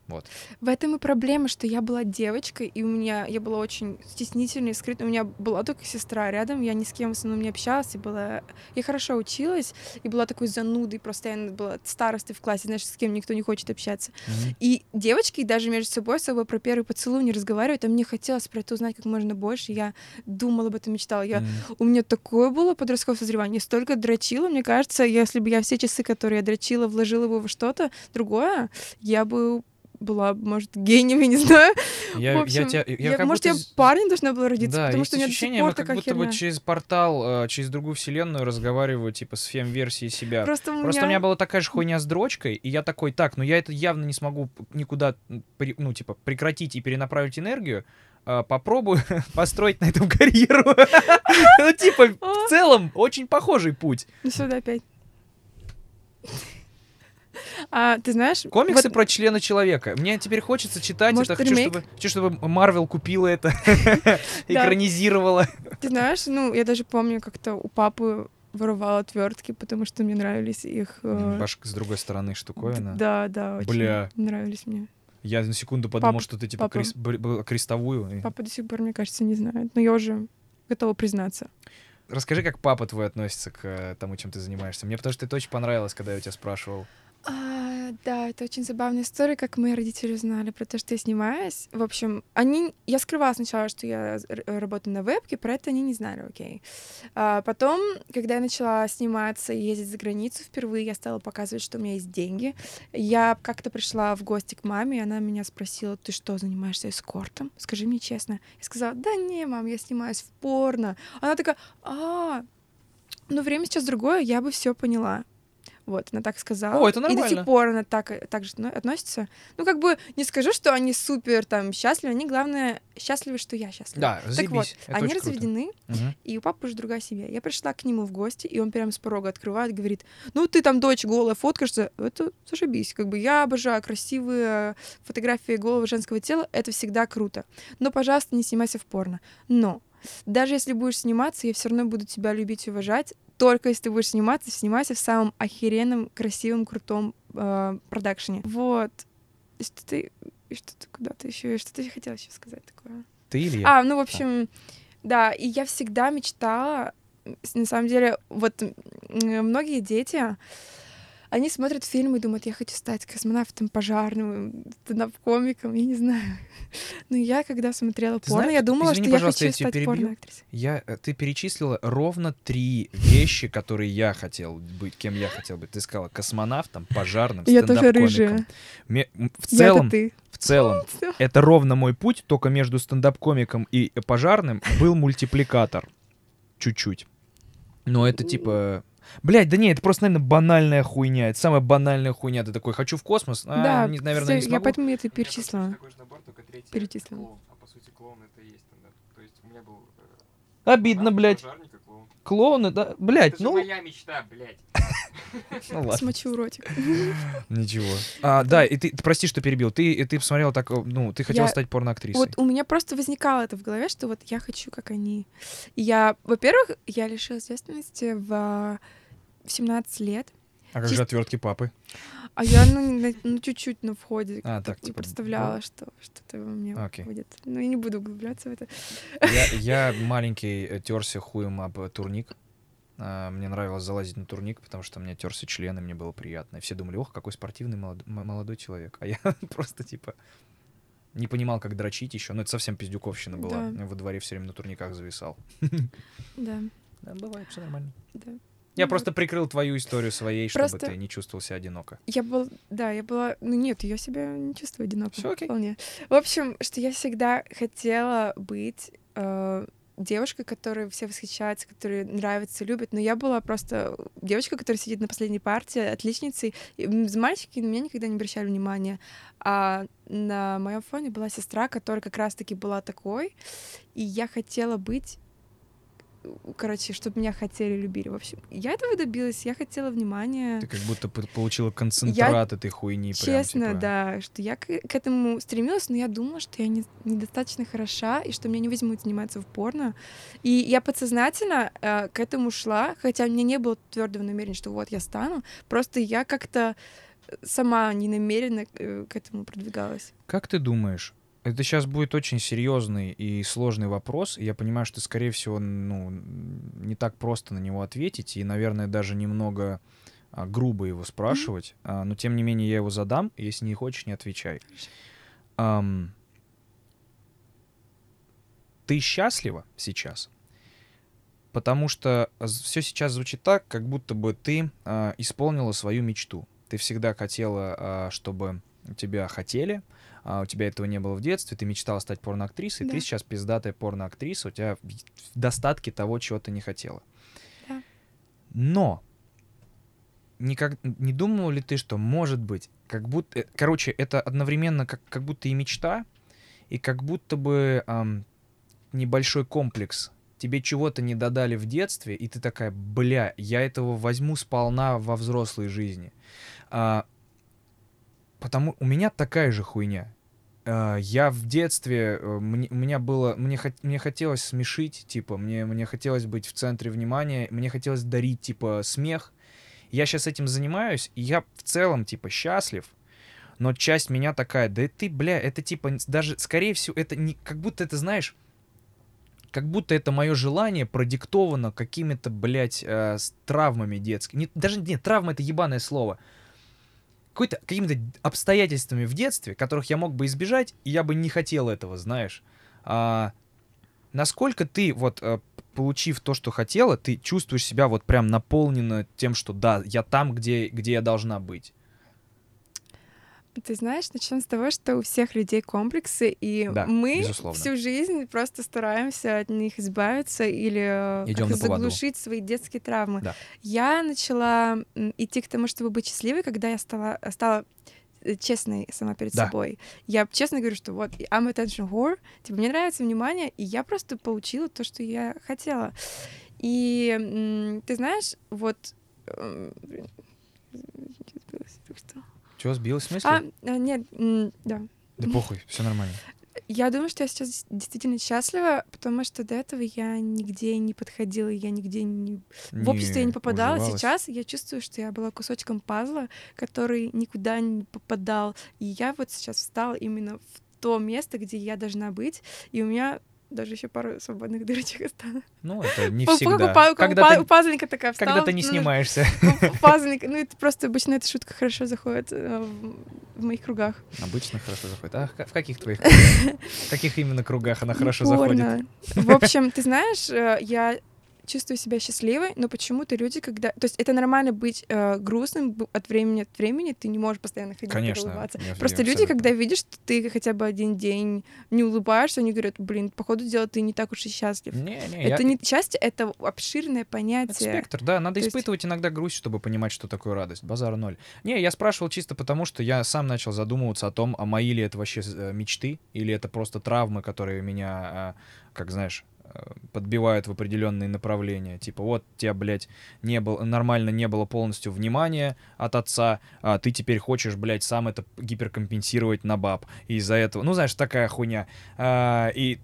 Вот. В этом и проблема, что я была девочкой, и у меня я была очень стеснительной, скрытой. У меня была только сестра рядом, я ни с кем в основном не общалась, и была... Я хорошо училась, и была такой занудой, постоянно была старостой в классе, знаешь, с кем никто не хочет общаться. Мгм. И девочки даже между собой особо про первый поцелуй не разговаривают, а мне хотелось про это узнать как можно больше. Я думала об этом, мечтала. Я... М. У меня такое было подростковое созревание, столько дрочила, мне кажется, если бы я все часы, которые я дрочила, вложила бы во что-то другое, я бы была, может, гением, я не знаю. Я, в я общем, тебя- я я- может, будто я парнем должна была родиться, Да, потому что у меня до ощущение, сих пор как будто бы херня. через портал, э, через другую вселенную разговариваю, типа, с фем-версией себя. Просто у меня... Просто у меня была такая же хуйня с дрочкой, и я такой, так, ну я это явно не смогу никуда, ну, типа, прекратить и перенаправить энергию. А, Попробую построить на этом карьеру. Ну, типа, в целом, очень похожий путь. Ну сюда опять. А, ты знаешь... Комиксы вот про члена человека. Мне теперь хочется читать Может, это. Хочу чтобы, хочу, чтобы Марвел купила это, экранизировала. Ты знаешь, ну, я даже помню, как-то у папы воровала отвертки, потому что мне нравились их... э, Башка с другой стороны штуковина. Да, да, очень Бля. нравились мне. Я на секунду подумал, Папа- что ты типа папа. крес- б- б- крестовую. Папа до сих пор, мне кажется, не знает, но я уже готова признаться. Расскажи, как папа твой относится к э, тому, чем ты занимаешься. Мне потому что это очень понравилось, когда я у тебя спрашивал. А, да, это очень забавная история, как мои родители узнали про то, что я снимаюсь. В общем, они... Я скрывала сначала, что я работаю на вебке, про это они не знали, окей. А потом, когда я начала сниматься и ездить за границу впервые, я стала показывать, что у меня есть деньги. Я как-то пришла в гости к маме, и она меня спросила, ты что, занимаешься эскортом? Скажи мне честно. Я сказала, да не, мам, я снимаюсь в порно. Она такая, а, ну время сейчас другое, я бы все поняла. Вот, она так сказала. О, это И до нормально. сих пор она так, так же отно- относится. Ну, как бы не скажу, что они супер там счастливы, они, главное, счастливы, что я счастлива. Да, Так заебись. вот, это они разведены, Мгм. и у папы уже другая семья. Я пришла к нему в гости, и он прямо с порога открывает, говорит, ну ты там дочь голая фоткаешься, это зашибись. Как бы я обожаю красивые фотографии голого женского тела, это всегда круто. Но, пожалуйста, не снимайся в порно. Но даже если будешь сниматься, я все равно буду тебя любить и уважать. Только если ты будешь сниматься, снимайся в самом охеренном, красивом, крутом э, продакшене. Вот. И что ты... И что ты куда-то еще... Что ты хотела еще сказать такое? Ты или я? А, ну, в общем, да, и я всегда мечтала, на самом деле, вот многие дети, они смотрят фильмы и думают, я хочу стать космонавтом, пожарным, комиком, я не знаю. Но я, когда смотрела Ты порно, знаешь, я думала, извини, что я хочу я стать перебью. порноактрисой. Я, э, ты перечислила ровно три вещи, которые я хотел быть, кем я хотел быть. Ты сказала космонавтом, пожарным, Я тоже стендап-комиком. В целом, в целом, это ровно мой путь, только между стендап-комиком и пожарным был мультипликатор. Чуть-чуть. Но это типа... Блять, да не, это просто, наверное, банальная хуйня. Это самая банальная хуйня. Ты такой, хочу в космос. А, да, не- наверное, всё, не я смогу. поэтому это У меня точно перечислила. такой же набор, только третий Перечислила. клоун. По сути клоун это и есть стендап. То есть у меня был Обидно, блядь. Клоуны, да, блядь, Это ну, моя мечта, блядь. Ну ладно. Смочу ротик. Ничего. А, да, и ты, прости, что перебил. Ты, ты посмотрела так, э, ну, ты хотела Я- стать порноактрисой. Вот у меня просто возникало это в голове, что вот я хочу, как они. И я, во-первых, я лишилась девственности в, в 17 лет. А как же отвертки папы? А я, ну, ну, чуть-чуть на входе А, так типа, представляла, что что-то во мне Окей. будет. Но я не буду углубляться в это. Я, я маленький э, терся хуем об э, турник. А, Мне нравилось залазить на турник, потому что мне терся член, и мне было приятно. И все думали, ох, какой спортивный молод- м- молодой человек. А я просто, типа, не понимал, как дрочить еще. Ну, это совсем пиздюковщина была. Да. Во дворе все время на турниках зависал. Да, Да, бывает, все нормально. да. Я просто прикрыл твою историю своей, чтобы Просто- ты не чувствовал себя одиноко. Я был, да, я была, ну нет, я себя не чувствую одиноко. Всё окей. Вполне. В общем, что я всегда хотела быть э, девушкой, которой все восхищаются, которой нравится, любят, но я была просто девочка, которая сидит на последней партии, отличницей. И, Мальчики на меня никогда не обращали внимания. А на моем фоне была сестра, которая как раз-таки была такой, и я хотела быть короче, чтобы меня хотели, любили. В общем, я этого добилась, я хотела внимания. Ты как будто получила концентрат этой хуйни. прям, Честно, типа. да, что я к, к этому стремилась, но я думала, что я не- недостаточно хороша, и что меня не возьмут заниматься в порно. И я подсознательно э, к этому шла, хотя у меня не было твердого намерения, что вот я стану, просто я как-то сама ненамеренно э, к этому продвигалась. Как ты думаешь, это сейчас будет очень серьезный и сложный вопрос, и я понимаю, что, скорее всего, ну, не так просто на него ответить, и, наверное, даже немного а, грубо его спрашивать, а, но, тем не менее, я его задам, если не хочешь, не отвечай. Ам, ты счастлива сейчас? Потому что все сейчас звучит так, как будто бы ты а, исполнила свою мечту. Ты всегда хотела, а, чтобы тебя хотели, а у тебя этого не было в детстве, ты мечтала стать порноактрисой, Да. ты сейчас пиздатая порноактриса, у тебя в достатке того, чего ты не хотела. Да. Но никак, не думал ли ты, что может быть, как будто, э, короче, это одновременно как, как будто и мечта, и как будто бы ам, небольшой комплекс. Тебе чего-то не додали в детстве, и ты такая, бля, я этого возьму сполна во взрослой жизни. А, потому у меня такая же хуйня. А, я в детстве, э, мне, у меня было, мне, мне хотелось смешить, типа, мне, мне хотелось быть в центре внимания, мне хотелось дарить, типа, смех. Я сейчас этим занимаюсь, и я в целом, типа, счастлив, но часть меня такая, да ты, бля, это типа, даже, скорее всего, это не, как будто это, знаешь, как будто это мое желание продиктовано какими-то, блядь, э, с травмами детскими. Не, даже нет, травма это ебаное слово. Какой-то, какими-то обстоятельствами в детстве, которых я мог бы избежать, и я бы не хотел этого, знаешь. А, насколько ты, вот, э, получив то, что хотела, ты чувствуешь себя вот прям наполнена тем, что да, я там, где, где я должна быть. Ты знаешь, начнем с того, что у всех людей комплексы, и Да, мы безусловно. всю жизнь просто стараемся от них избавиться или э, заглушить свои детские травмы. Да. Я начала идти к тому, чтобы быть счастливой, когда я стала, стала э, честной сама перед Да. собой. Я честно говорю, что вот I'm attention whore, типа мне нравится внимание, и я просто получила то, что я хотела. И ты знаешь, вот только что. Чего, сбилась смысле? А, а, нет, да. Да похуй, все нормально. Я думаю, что я сейчас действительно счастлива, потому что до этого я нигде не подходила, я нигде не... В обществе я не попадала. уживалась. Сейчас я чувствую, что я была кусочком пазла, который никуда не попадал. И я вот сейчас встала именно в то место, где я должна быть. И у меня даже еще пару свободных дырочек осталось. Ну, это не всегда. у па- у Когда па- ты- у пазлика такая встала. Когда ты не ну, снимаешься. у пазлика, ну это просто обычно эта шутка хорошо заходит э, в моих кругах. Обычно хорошо заходит. А в каких твоих кругах? В каких именно кругах она хорошо заходит? В общем, ты знаешь, э, я чувствую себя счастливой, но почему-то люди, когда... То есть это нормально быть э, грустным от времени от времени, ты не можешь постоянно ходить Конечно. улыбаться. я- Просто я люди, абсолютно. когда видят, что ты хотя бы один день не улыбаешься, они говорят, блин, походу дела ты не так уж и счастлив. Не, не, это я- не счастье, это обширное Это понятие. спектр, да, надо То есть- испытывать иногда грусть, чтобы понимать, что такое радость. Базара ноль. Не, я спрашивал чисто потому, что я сам начал задумываться о том, а мои ли это вообще э, мечты, или это просто травмы, которые меня, а, как знаешь, э, подбивают в определенные направления. Типа, вот тебя, блядь, не было, нормально не было полностью внимания от отца, а ты теперь хочешь, блядь, сам это гиперкомпенсировать на баб. И из-за этого, ну, знаешь, такая хуйня. А, и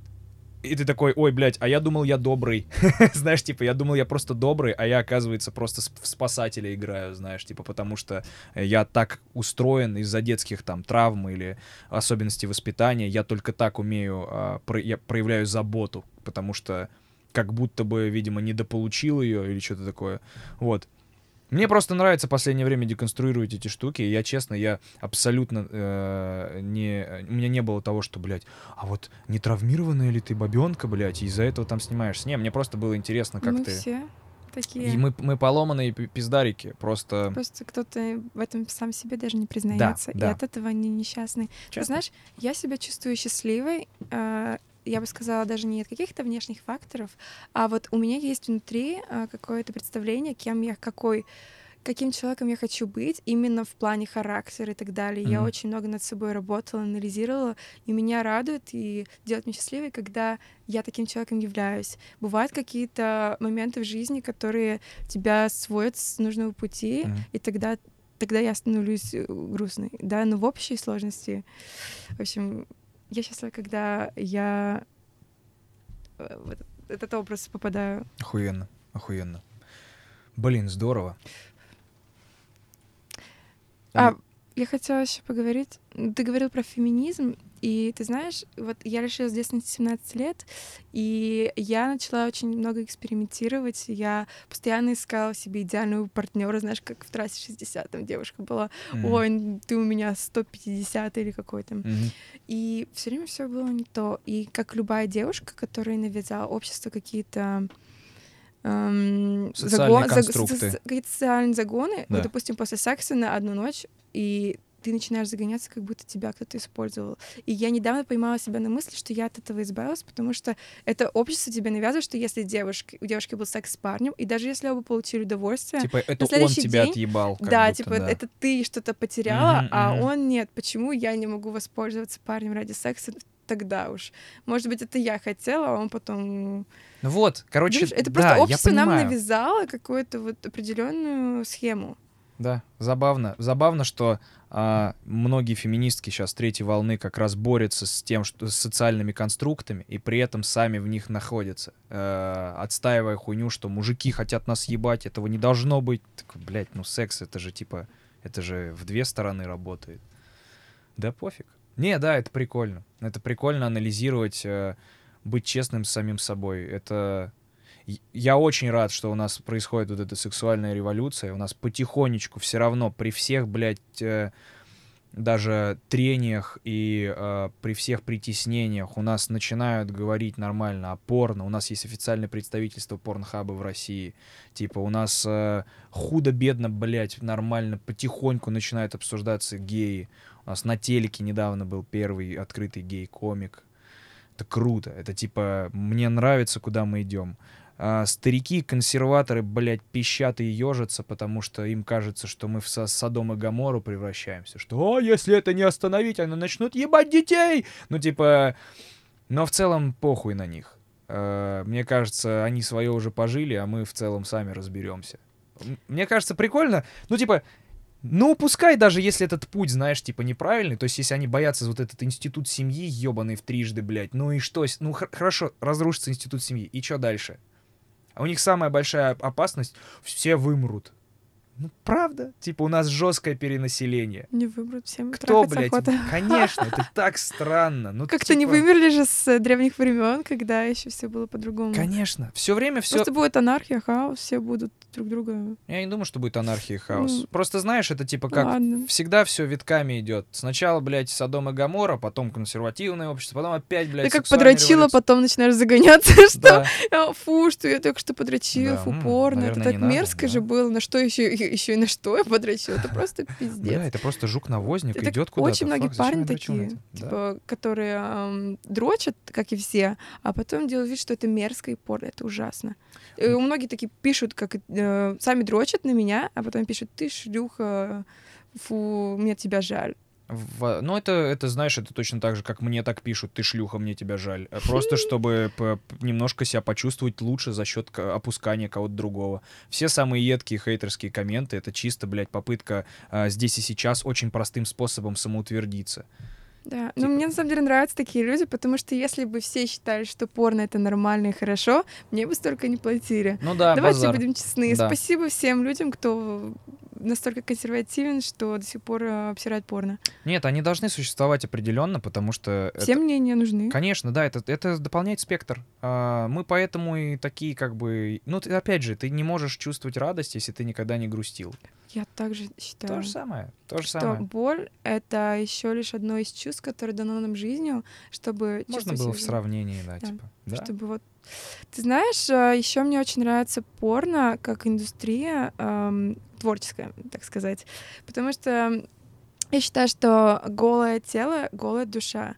и ты такой, ой, блядь, а я думал, я добрый. знаешь, типа, я думал, я просто добрый, а я, оказывается, просто в спасателя играю, знаешь, типа, потому что я так устроен из-за детских там травм или особенностей воспитания, я только так умею, а, про- я проявляю заботу, потому что как будто бы, видимо, недополучил ее или что-то такое. Вот. Мне просто нравится в последнее время деконструировать эти штуки. Я, честно, я абсолютно э, не... У меня не было того, что, блядь, а вот не травмированная ли ты бабенка, блядь, и из-за этого там снимаешься. Не, мне просто было интересно, как Мы ты... все такие. И мы, мы поломанные пи- пиздарики, просто... Просто кто-то в этом сам себе даже не признается. да. И от этого они несчастны. Ты Честно. знаешь, я себя чувствую счастливой. э, я бы сказала, даже не от каких-то внешних факторов, а вот у меня есть внутри э, какое-то представление, кем я, какой, каким человеком я хочу быть, именно в плане характера и так далее. Я Мгм. очень много над собой работала, анализировала, и меня радует и делает меня счастливой, когда я таким человеком являюсь. Бывают какие-то моменты в жизни, которые тебя сводят с нужного пути, Мгм. и тогда тогда я становлюсь э, грустной, да, но в общей сложности, в общем, я счастлива, когда я э, в этот, этот образ попадаю. Охуенно, охуенно. Блин, здорово. А я хотела еще поговорить. Ты говорил про феминизм, и ты знаешь, вот я решила на 17 лет, и я начала очень много экспериментировать. Я постоянно искала себе идеального партнера, знаешь, как в трассе 60 там девушка была. Мгм. Ой, ты у меня 150 или какой-то. Мгм. И все время все было не то. И как любая девушка, которая навязала обществу какие-то эм, Социальные загон- заг- конструкты. со- какие-то социальные загоны, Да. вот, допустим, после секса на одну ночь, и ты начинаешь загоняться, как будто тебя кто-то использовал. И я недавно поймала себя на мысли, что я от этого избавилась, потому что это общество тебе навязывает, что если девушки, у девушки был секс с парнем, и даже если оба получили удовольствие, Типа, это он тебя день- отъебал. да, будто, типа да. это ты что-то потеряла, Мгм, а мгм. он нет. Почему я не могу воспользоваться парнем ради секса тогда уж? Может быть, это я хотела, а он потом... Ну вот, короче, Видишь, это да, просто общество нам навязало какую-то вот определенную схему. Да, забавно. Забавно, что а, многие феминистки сейчас третьей волны как раз борются с тем, что с социальными конструктами, и при этом сами в них находятся, э, отстаивая хуйню, что мужики хотят нас ебать, этого не должно быть. Так, блядь, ну секс это же типа, это же в две стороны работает. Да пофиг. Не, да, это прикольно. Это прикольно анализировать, э, быть честным с самим собой. Это Я очень рад, что у нас происходит вот эта сексуальная революция. У нас потихонечку все равно при всех, блядь, э, даже трениях и э, при всех притеснениях у нас начинают говорить нормально о порно. У нас есть официальное представительство порнхаба в России. Типа у нас э, худо-бедно, блядь, нормально, потихоньку начинают обсуждаться геи. У нас на телеке недавно был первый открытый гей-комик. Это круто. Это типа, мне нравится, куда мы идем. А, старики, консерваторы, блядь, пищат и ежатся, потому что им кажется, что мы в Со- Содом и Гамору превращаемся. Что, «А, если это не остановить, они начнут ебать детей! Ну, типа... Но в целом похуй на них. Э, Мне кажется, они свое уже пожили, а мы в целом сами разберемся. Мне кажется, прикольно. Ну, типа, ну, пускай даже если этот путь, знаешь, типа, неправильный, то есть если они боятся вот этот институт семьи ебаный в трижды, блядь, ну и что? Ну, хор- хорошо, разрушится институт семьи, и что дальше? А у них самая большая опасность — все вымрут. Ну, правда? Типа, у нас жесткое перенаселение. Не выбрать всем Кто, блядь? охота. Конечно, это так странно. Ну, Как-то не типа, вымерли же с э, древних времен, когда еще все было по-другому. Конечно. Все время все. Просто будет анархия, хаос, все будут друг друга. Я не думаю, что будет анархия и хаос. Ну, Просто знаешь, это типа как Ладно. всегда все витками идет. Сначала, блядь, Содом и Гамора, потом консервативное общество, потом опять, блядь, Ты как подрочила, революция. потом начинаешь загоняться, что Да. «А, фу, что я только что подрочила, Да, фу, это так не надо, мерзко да. же было, на что еще, еще и на что я подрочила, это просто пиздец. это просто жук-навозник Это идет куда-то. Очень многие парни такие? Да. типа, которые дрочат, как и все, а потом делают вид, что это мерзко и порно, это ужасно. И у многих такие пишут, как э, сами дрочат на меня, а потом пишут, ты шлюха, фу, мне тебя жаль. В- ну, это, это, знаешь, это точно так же, как мне так пишут, ты шлюха, мне тебя жаль. А Просто чтобы немножко себя почувствовать лучше за счет опускания кого-то другого. Все самые едкие хейтерские комменты — это чисто, блядь, попытка а, здесь и сейчас очень простым способом самоутвердиться. Да, Типа. но мне на самом деле нравятся такие люди, потому что если бы все считали, что порно это нормально и хорошо, мне бы столько не платили. Ну да, Давайте базар. будем честны. Да. Спасибо всем людям, кто настолько консервативен, что до сих пор э, обсирает порно. Нет, они должны существовать определенно, потому что... это- Все мнения нужны. Конечно, да, это, это дополняет спектр. А, мы поэтому и такие как бы... Ну, ты, опять же, ты не можешь чувствовать радость, если ты никогда не грустил. Я также считаю. То же самое, то же что самое. боль — это еще лишь одно из чувств, которое дано нам жизнью, чтобы Можно было в сравнении, да, Да, типа. Да. Чтобы вот... Ты знаешь, еще мне очень нравится порно как индустрия эм, творческая, так сказать. Потому что я считаю, что голое тело, голая душа.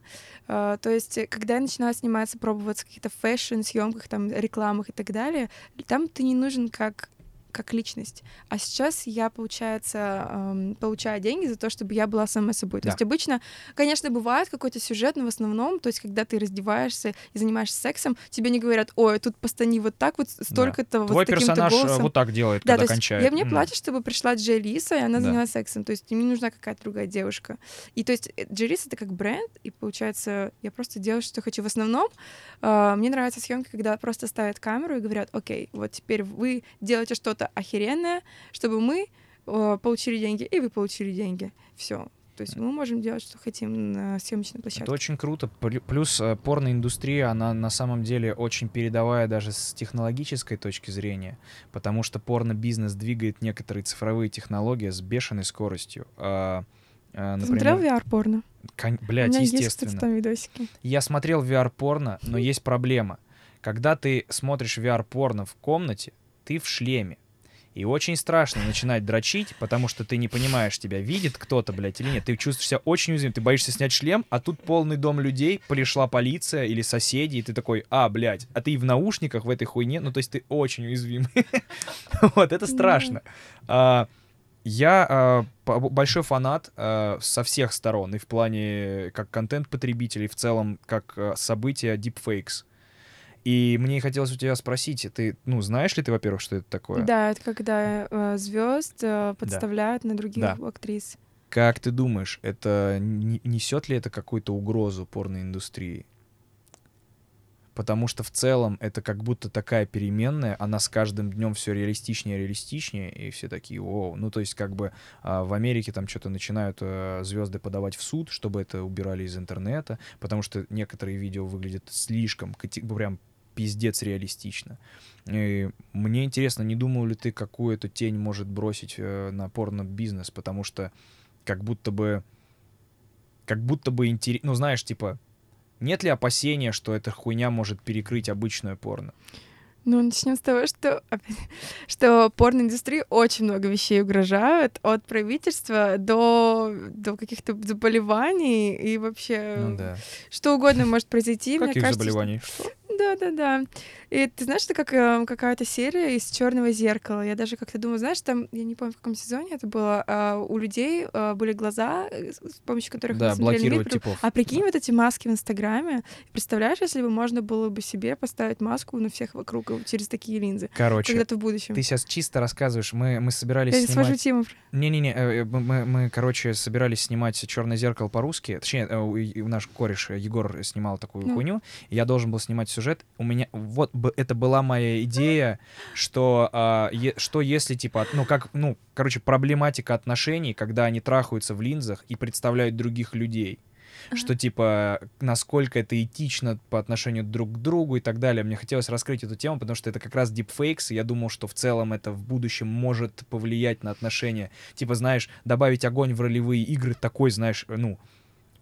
Э, то есть, э, когда я начинаю сниматься, пробоваться в каких-то фэшн-съемках, там, рекламах и так далее, там ты не нужен как как личность. А сейчас я, получается, эм, получаю деньги за то, чтобы я была сама собой. То Да. есть обычно, конечно, бывает какой-то сюжет, но в основном, то есть когда ты раздеваешься и занимаешься сексом, тебе не говорят, ой, тут постани вот так вот, столько-то вот Твой таким-то персонаж э, голосом. вот так делает, Да, когда то есть кончает. я мне М. платят, чтобы пришла Джей Лиса, и она Да. занялась сексом. То есть мне не нужна какая-то другая девушка. И то есть э, Джей Лис — это как бренд, и получается, я просто делаю, что хочу. В основном э, мне нравятся съемки, когда просто ставят камеру и говорят, окей, вот теперь вы делаете что-то охеренное, чтобы мы э, получили деньги, и вы получили деньги. Все. То есть мы можем делать, что хотим на съемочной площадке. Это очень круто. Плю- Плюс э, порноиндустрия, она на самом деле очень передовая даже с технологической точки зрения, потому что порно-бизнес двигает некоторые цифровые технологии с бешеной скоростью. А, а, Ты смотрел например, VR-порно? кон- У блядь, меня есть, естественно. кстати, там видосики. Я смотрел VR-порно, но есть проблема. Когда ты смотришь VR-порно в комнате, ты в шлеме. И очень страшно начинать дрочить, потому что ты не понимаешь, тебя видит кто-то, блядь, или нет. Ты чувствуешь себя очень уязвим. Ты боишься снять шлем, а тут полный дом людей, пришла полиция или соседи, и ты такой, а, блядь, а ты и в наушниках в этой хуйне, ну, то есть ты очень уязвим. Вот, это страшно. А, Я а, большой фанат а, со всех сторон, и в плане как контент-потребителей, в целом как а, события deepfakes. И мне хотелось у тебя спросить, ты, ну, знаешь ли ты, во-первых, что это такое? Да, это когда звезд подставляют на других Да. актрис. Как ты думаешь, это не- несет ли это какую-то угрозу порноиндустрии? Потому что в целом это как будто такая переменная, она с каждым днем все реалистичнее, реалистичнее, и все такие, о, ну то есть как бы а, в Америке там что-то начинают звезды подавать в суд, чтобы это убирали из интернета, потому что некоторые видео выглядят слишком, прям пиздец реалистично. И мне интересно, не думал ли ты, какую эту тень может бросить э, на порно-бизнес, потому что как будто бы, как будто бы интересно, ну знаешь, типа, нет ли опасения, что эта хуйня может перекрыть обычную порно? Ну, начнем с того, что, что порноиндустрии очень много вещей угрожают, от правительства до, до каких-то заболеваний и вообще Ну да. что угодно может произойти. Каких кажется, заболеваний? Что? Да, да, да. И ты знаешь, это как э, какая-то серия из Черного зеркала. Я даже как-то думаю, знаешь, там, я не помню, в каком сезоне это было, а, у людей а, были глаза, э, с помощью которых Да, смотрели мир, типов. А прикинь, вот эти маски в Инстаграме. Представляешь, если бы можно было бы себе поставить маску на всех вокруг э, через такие линзы, Короче, когда-то в будущем. ты сейчас чисто рассказываешь. Мы, мы собирались Я не свожу снимать... тему. Не-не-не, э, мы, мы- мы, короче, собирались снимать «Черное зеркало» по-русски. Точнее, э, наш кореш э, Егор снимал такую Ну. хуйню. Я должен был снимать сюжет. У меня... Вот это была моя идея, что, а, е- что если, типа, ну, как, ну, короче, проблематика отношений, когда они трахаются в линзах и представляют других людей. Что, типа, насколько это этично по отношению друг к другу и так далее. Мне хотелось раскрыть эту тему, потому что это как раз deepfakes, и я думал, что в целом это в будущем может повлиять на отношения. Типа, знаешь, добавить огонь в ролевые игры такой, знаешь, ну,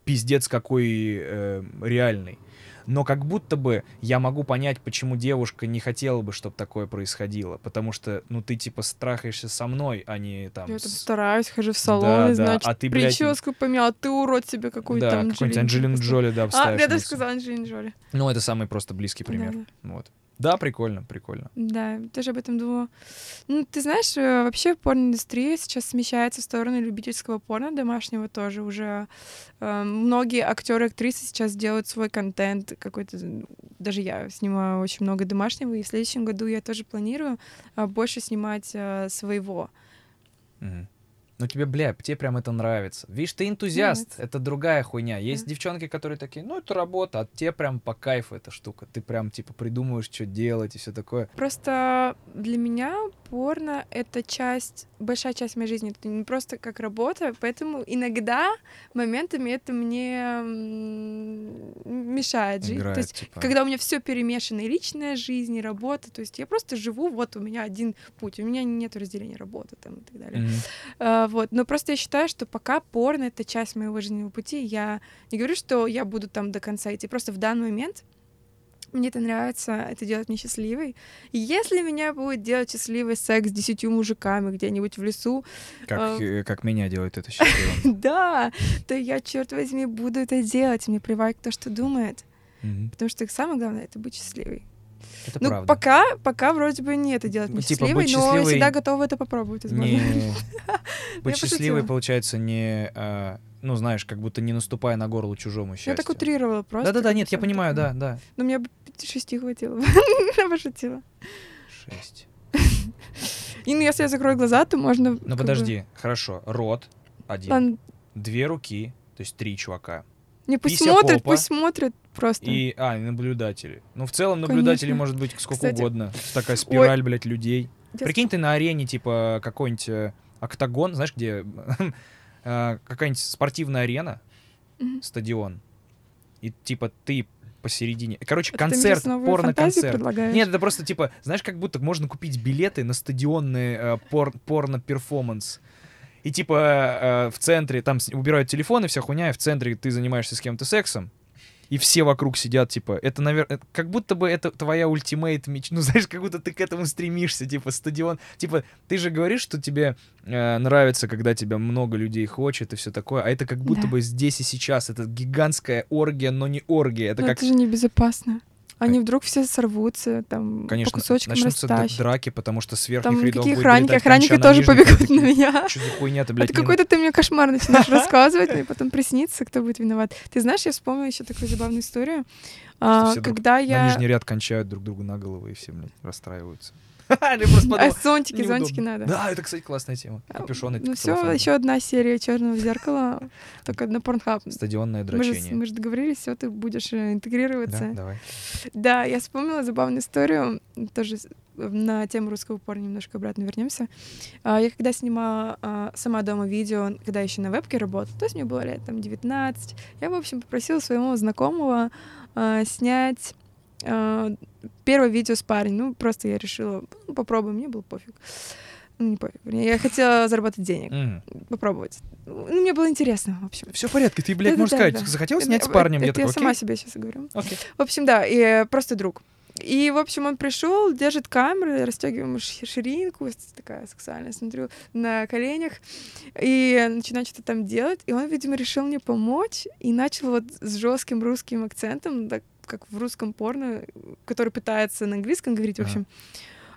пиздец какой э, реальный. Но как будто бы я могу понять, почему девушка не хотела бы, чтобы такое происходило. Потому что, ну, ты, типа, страхаешься со мной, а не там... Я там стараюсь, хожу в салон, Да, да, значит, а ты, блядь, прическу поменял, а ты урод себе какую-то Да, там какой-нибудь Анджелину Анджелину поставил. Джоли, да, А, я даже сказала Анджелина Джоли. Ну, это самый просто близкий Да, пример. да. Вот. Да, прикольно, прикольно. Да, тоже об этом думала. Ну, ты знаешь, э, вообще порноиндустрия сейчас смещается в сторону любительского порно, домашнего тоже уже. э, Многие актеры, актрисы сейчас делают свой контент какой-то. Даже я снимаю очень много домашнего, и в следующем году я тоже планирую а, больше снимать э, своего. Мгм. Ну тебе, бля, тебе прям это нравится. Видишь, ты энтузиаст, Нравится. это другая хуйня. Есть Да. девчонки, которые такие, ну это работа, а тебе прям по кайфу эта штука. Ты прям типа придумываешь, что делать и все такое. Просто для меня порно — это часть, большая часть моей жизни. Это не просто как работа, поэтому иногда моментами это мне мешает жить. Играет, То есть, типа. когда у меня все перемешано, и личная жизнь, и работа, то есть я просто живу, вот у меня один путь, у меня нет разделения работы там и так далее. Мгм. Вот. Но просто я считаю, что пока порно — это часть моего жизненного пути, я не говорю, что я буду там до конца идти, просто в данный момент мне это нравится, это делает меня счастливой. И если меня будет делать счастливый секс с десятью мужиками где-нибудь в лесу, Как, А. э, как меня делает это счастливым. да, то я, черт возьми, буду это делать. Мне плевать, кто что думает. Потому что самое главное — это быть счастливой. Это ну, правда. пока, пока вроде бы не это делать Ну, типа, счастливой, но счастливой всегда готова это попробовать, возможно. Не... Быть счастливой, получается, не... а, Ну, знаешь, как будто не наступая на горло чужому Я счастью. так утрировала просто. Да-да-да, нет, я понимаю, да, да. Но мне бы шести хватило. Я пошутила. Шесть. И ну, если я закрою глаза, то можно... Ну, бы- подожди, хорошо. Рот один, Ладно, две руки, то есть три чувака. Не пусть Пися смотрят, попа. пусть смотрят просто. И, а, и наблюдатели. Ну, в целом, наблюдателей Конечно. может быть сколько Кстати, угодно. Такая спираль, блядь, людей. Я Прикинь, ты на арене, типа, какой-нибудь э, октагон, знаешь, где э, какая-нибудь спортивная арена, Мгм. стадион, и, типа, ты посередине. Короче, Это мне концерт, порно-концерт. Нет, это просто, типа, знаешь, как будто можно купить билеты на стадионный э, пор- порно-перформанс. И, типа, э, в центре, там убирают телефоны, вся хуйня, и в центре ты занимаешься с кем-то сексом, и все вокруг сидят, типа, это, наверное, как будто бы это твоя ультимейт меч, ну, знаешь, как будто ты к этому стремишься, типа, стадион, типа, ты же говоришь, что тебе э, нравится, когда тебя много людей хочет и все такое, а это как будто Да. бы здесь и сейчас, это гигантская оргия, но не оргия, это Но как, это же небезопасно. Они вдруг все сорвутся, там, конечно, по кусочкам начнутся растащат. драки, потому что с верхних Там рядов будет охранники, охранники тоже побегут такие, на меня. Что за хуйня ты, блядь, Это какой-то ты мне кошмар начинаешь рассказывать, и потом приснится, кто будет виноват. Ты знаешь, я вспомнила еще такую забавную историю. А, друг Когда на я... нижний ряд кончают друг другу на головы и все, блядь, расстраиваются. А зонтики, зонтики надо. Да, это, кстати, классная тема. А, Капюшоны. Ну все, еще одна серия черного зеркала, только на Порнхаб. Стадионное дрочение. мы же договорились, все, ты будешь э, Да, интегрироваться. давай. Да, я вспомнила забавную историю, тоже на тему русского порно немножко обратно вернемся. А, Я когда снимала а, сама дома видео, когда еще на вебке работала, то есть мне было лет там 19, я, в общем, попросила своего знакомого снять первое видео с парнем. Ну, просто я решила, ну, мне было пофиг. Ну, не пофиг, я хотела заработать денег, попробовать. Ну, мне было интересно, в общем. Все в порядке, ты, блядь, Да-да-да, можешь сказать, да. захотел Это- снять с это- парнем? Я это такой, сама окей. себе сейчас говорю. Окей. В общем, да, и э, просто друг. И, в общем, он пришел, держит камеру, расстегиваем ширинку, такая сексуальная, смотрю, на коленях, и начинаю что-то там делать. И он, видимо, решил мне помочь и начал вот с жестким русским акцентом, так как в русском порно, который пытается на английском говорить, в общем,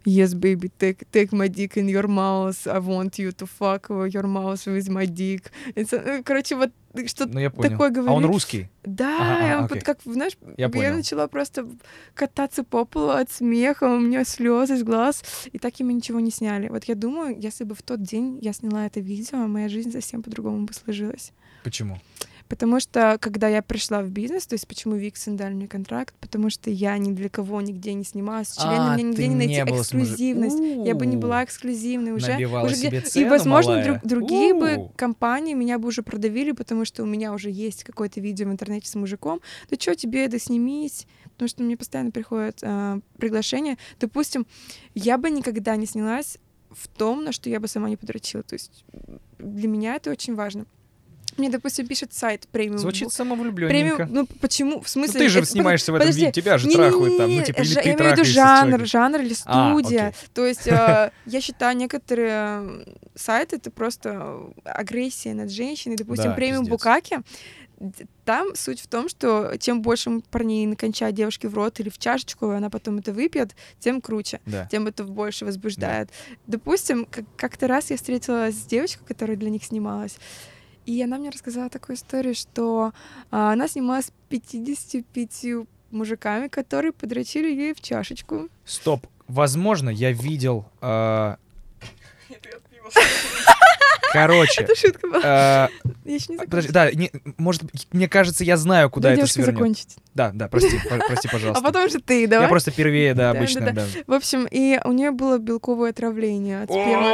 Yes, baby, take, take my dick in your mouth. I want you to fuck your mouth with my dick. It's, э, короче, вот что-то Ну, я понял. такое А он говорит. русский? Да, Ага, ага, он окей. вот как, знаешь, Я понял. начала просто кататься по полу от смеха, у меня слезы из глаз, и так и мы ничего не сняли. Вот я думаю, если бы в тот день я сняла это видео, моя жизнь совсем по-другому бы сложилась. Почему? Потому что, когда я пришла в бизнес, то есть почему Виксен дали мне контракт, потому что я ни для кого нигде не снималась, с членами А, мне нигде не найти не эксклюзивность. Я бы не была эксклюзивной уже. Набивала уже себе И, цену, возможно, малая. друг- другие бы У. компании меня бы уже продавили, потому что у меня уже есть какое-то видео в интернете с мужиком. Да что тебе, да снимись. Потому что мне постоянно приходят а, приглашения. Допустим, я бы никогда не снялась в том, на что я бы сама не подрочила. То есть для меня это очень важно. Мне, допустим, пишет сайт премиум. Звучит Премиум, самовлюбленненько. ну почему? В Ну, смысле? ты же это- снимаешься в этом подожди, видео, тебя же не- трахают там, не- ну, типа, или жа- ты Я имею в виду жанр, жанр или А, студия. окей. То есть э, я считаю, некоторые м, сайты — это просто агрессия над женщиной. Допустим, Да, премиум пиздец. Букаки. там суть в том, что чем больше парней накончает девушке в рот или в чашечку, и она потом это выпьет, тем круче, Да. тем это больше возбуждает. Допустим, как- как-то раз я встретилась с девочкой, которая для них снималась, и она мне рассказала такую историю, что а, она снималась с 55 мужиками, которые подрочили ей в чашечку. Стоп. Возможно, я видел... а, Короче. Это шутка была. а, Я еще не Подожди, закончила. да, может, мне кажется, я знаю, куда это свернет. закончить. Да, да, прости, прости, пожалуйста. А потом же ты, давай. Я просто первее, да, обычно, да. В общем, и у нее было белковое отравление от спермы.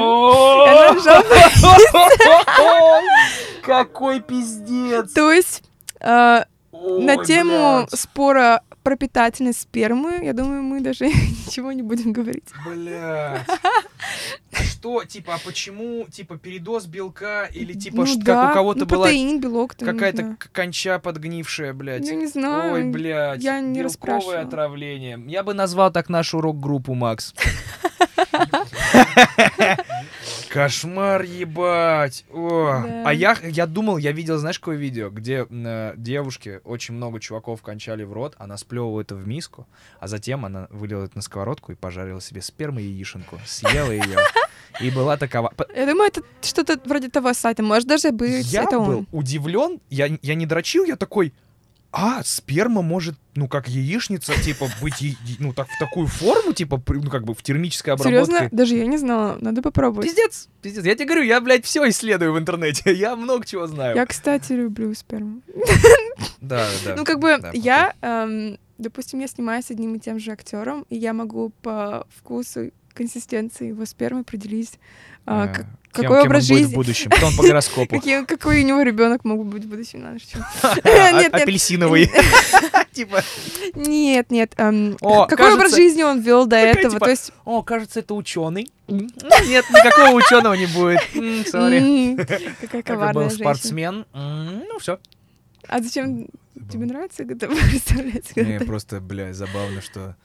Какой пиздец! То есть а, на тему спора про питательность спермы, я думаю, мы даже ничего не будем говорить. Блядь. А что, типа, а почему, типа, передоз белка или, типа, ну, что, да, как у кого-то ну, была протеин, белок, какая-то конча подгнившая, блядь? Я не знаю. Ой, блядь, я не белковое отравление. Я бы назвал так нашу рок-группу, Макс. Кошмар, ебать. О. Да. А я, я думал, я видел, знаешь, какое видео, где э, девушки, очень много чуваков кончали в рот, она сплевывала это в миску, а затем она вылила это на сковородку и пожарила себе сперму яишенку, съела ее. И была такова. Я думаю, это что-то вроде того сайта. Может даже быть, Я это был он. удивлен, я, я не дрочил, я такой, а, сперма может, ну, как яичница, типа, быть, ну, так, в такую форму, типа, ну, как бы в термической обработке. Серьезно? Даже я не знала. Надо попробовать. Пиздец, пиздец. Я тебе говорю, я, блядь, все исследую в интернете. Я много чего знаю. Я, кстати, люблю сперму. Да, да. Ну, как бы я, эм, допустим, я снимаюсь с одним и тем же актером, и я могу по вкусу, консистенции его спермы определить, а, Э, как- кем- какой кем образ он будет жизни. в будущем. Потом по гороскопу. какой у него ребенок мог бы быть в будущем. А. Апельсиновый. Типа, Нет, нет. эм, какой образ жизни он вел до этого? типа, То есть, о, кажется, это ученый. Нет, никакого ученого не будет. Какая Это коварная был спортсмен. Ну, все. А зачем тебе нравится, представляется? когда Мне просто, бля, забавно, что...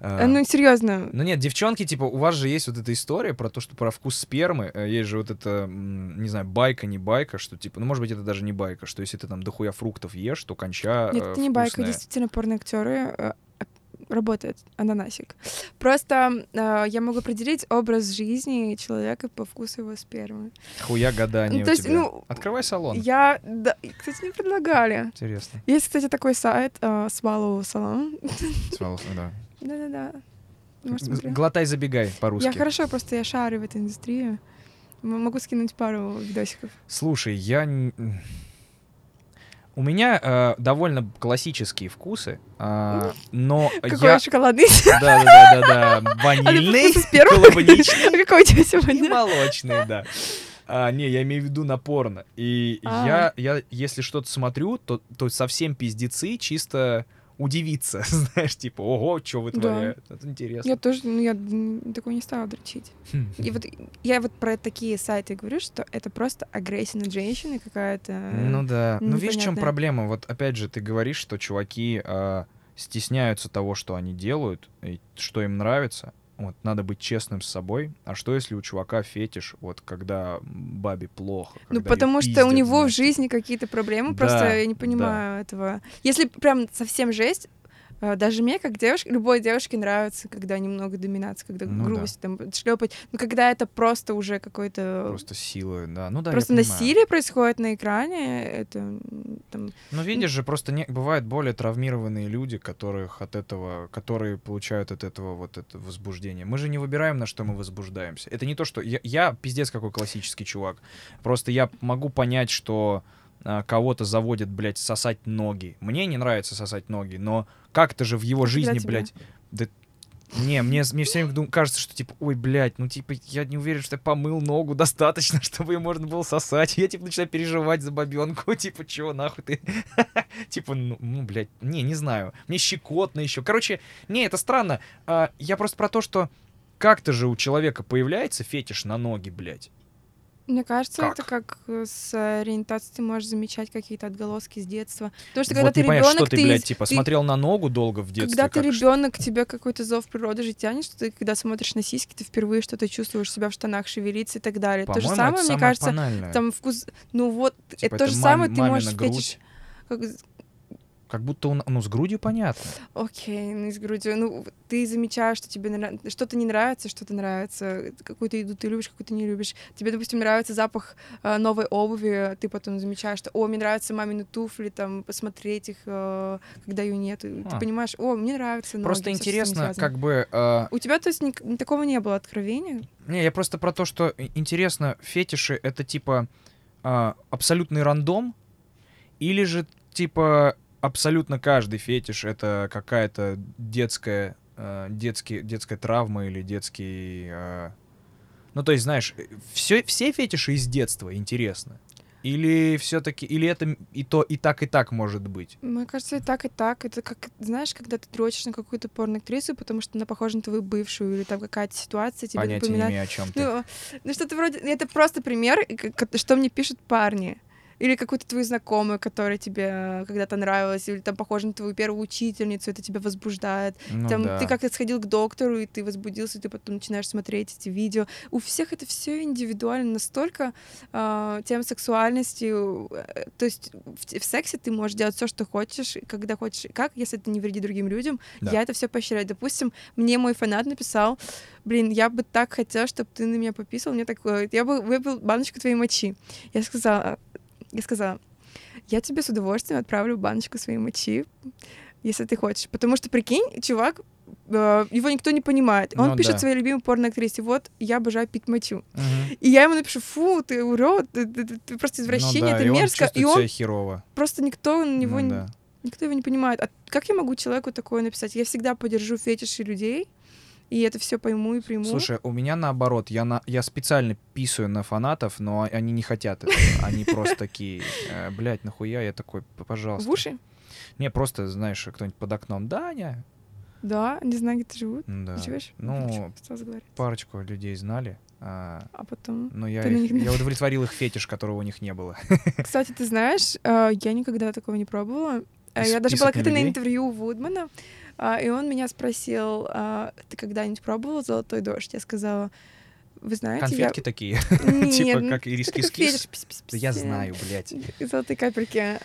а, А, Ну, серьезно. Ну нет, девчонки, типа, у вас же есть вот эта история про то, что про вкус спермы. э, Есть же вот это, не знаю, байка, не байка, что типа, ну может быть это даже не байка, что если ты там дохуя фруктов ешь, то конча Нет, э, это не байка, действительно порноактеры э, работает ананасик. Просто э, я могу определить образ жизни человека по вкусу его спермы. Хуя гадания Ну, то есть, ну, Открывай салон. Я, да, кстати, не предлагали. Интересно. Есть, кстати, такой сайт э, Swallow Salon. Волос- да. Да-да-да. Глотай, забегай по-русски. Я хорошо, просто я шарю в этой индустрии. Могу скинуть пару видосиков. Слушай, я... У меня э, довольно классические вкусы, а, но Какой я... шоколадный? Да-да-да-да, А ванильный, клубничный. А какой у тебя И сегодня? молочный, да. А, не, я имею в виду на порно. И я, я, если что-то смотрю, то, то совсем пиздецы чисто удивиться, знаешь, типа, ого, что вытворяют. Это интересно. Я тоже, ну, я такой не стала дрочить. Хм. И вот я вот про такие сайты говорю, что это просто агрессия над женщиной какая-то. Ну да. Ну видишь, в чем проблема? Вот опять же, ты говоришь, что чуваки а, стесняются того, что они делают, и что им нравится. Вот, надо быть честным с собой. А что, если у чувака фетиш, вот, когда бабе плохо? Ну, потому что у него в знаешь, жизни какие-то проблемы, Да, просто я не да. понимаю этого. Если прям совсем жесть, даже мне, как девушке, любой девушке нравится, когда немного доминации, когда Ну да. грубость, там, шлепать. Но когда это просто уже какой-то... Просто сила, да. Ну да, Просто насилие происходит на экране, это там, Ну, видишь же, просто не, бывают более травмированные люди, которых от этого, которые получают от этого вот это возбуждение. Мы же не выбираем, на что мы возбуждаемся. Это не то, что... Я, я пиздец какой классический чувак. Просто я могу понять, что кого-то заводит, блядь, сосать ноги. Мне не нравится сосать ноги, но как-то же в его жизни, блядь... Да, не, мне, мне все время кажется, что типа, ой, блядь, ну типа, я не уверен, что я помыл ногу достаточно, чтобы ее можно было сосать. Я типа начинаю переживать за бабенку, типа, чего нахуй ты? Типа, ну, ну, блядь, не, не знаю. Мне щекотно еще. Короче, не, это странно. А, Я просто про то, что как-то же у человека появляется фетиш на ноги, блядь. Мне кажется, Как? это как э, с ориентацией ты можешь замечать какие-то отголоски с детства. Потому что когда Вот ты ребенок, что ты, блядь, типа, ты- смотрел на ногу долго в детстве. Когда ты ребенок, тебе какой-то зов природы же тянет, что ты, когда смотришь на сиськи, ты впервые что-то чувствуешь себя в штанах шевелиться и так далее. То же По-моему, самое, это мне самое кажется, банальное. там вкус. Ну вот, Типа, это то же мам- самое ты можешь грудь. Как, Как будто он, ну, с грудью понятно. окей, ну, и с грудью. Ну, ты замечаешь, что тебе нра- что-то не нравится, что-то нравится. Какую-то еду ты любишь, какую-то не любишь. Тебе, допустим, нравится запах э, новой обуви, ты потом замечаешь, что, о, мне нравятся мамины туфли, там, посмотреть их, э, когда ее нет. И Ты А. понимаешь, о, мне нравится ноги, Просто этим интересно, как бы... э, У тебя, то есть, ни- такого не было откровения? Не, я просто про то, что интересно, фетиши — это типа а, абсолютный рандом, или же типа абсолютно каждый фетиш — это какая-то детская, а, детский, детская травма или детский... а, Ну, то есть, знаешь, все, все фетиши из детства интересно. Или все-таки, или это и то, и так, и так может быть. Мне кажется, и так, и так. Это как, знаешь, когда ты дрочишь на какую-то порноактрису, потому что она похожа на твою бывшую, или там какая-то ситуация тебе Понятия не напоминает. имею, о чем ты. Ну, ну, что-то вроде... Это просто пример, что мне пишут парни. Или какую-то твою знакомую, которая тебе когда-то нравилась, или там похожа на твою первую учительницу, это тебя возбуждает. Ну там да. ты как-то сходил к доктору, и ты возбудился, и ты потом начинаешь смотреть эти видео. У всех это все индивидуально настолько а, тем сексуальности. э, То есть в, в сексе ты можешь делать все, что хочешь, когда хочешь, как, если это не вредит другим людям. Да. Я это все поощряю. Допустим, мне мой фанат написал, блин, я бы так хотела, чтобы ты на меня пописал. Мне такое, я бы выпил баночку твоей мочи. Я сказала, я сказала, я тебе с удовольствием отправлю баночку своей мочи, если ты хочешь. Потому что, прикинь, чувак, э, его никто не понимает. Он Ну пишет да. своей любимой порноактрисе, вот, я обожаю пить мочу. Мгм. И я ему напишу, фу, ты урод, ты, ты- ты- ты просто Ну извращение, да, это и он мерзко. чувствует И он херово. просто никто на него, Ну да. никто его не понимает. А как я могу человеку такое написать? Я всегда поддержу фетиши людей, и это все пойму и приму. Слушай, у меня наоборот, я, на, я специально писаю на фанатов, но они не хотят этого. Они просто такие, э, блядь, нахуя? Я такой, «П- пожалуйста. в уши? Не, просто, знаешь, кто-нибудь под окном. Даня. Да, не знаю, где ты живут. Да. Ты живешь? Ну, парочку людей знали, а, А потом... но я, Ты на их- них я удовлетворил их фетиш, которого у них не было. Кстати, ты знаешь, э, я никогда такого не пробовала. Я даже была как-то на интервью у Вудмана, а, и он меня спросил, а, ты когда-нибудь пробовал «Золотой дождь»? Я сказала, вы знаете, Конфетки такие, я... Нет, типа как и это как риски фетиш, пис-пис-пис. Да я знаю, блядь. Золотые капельки.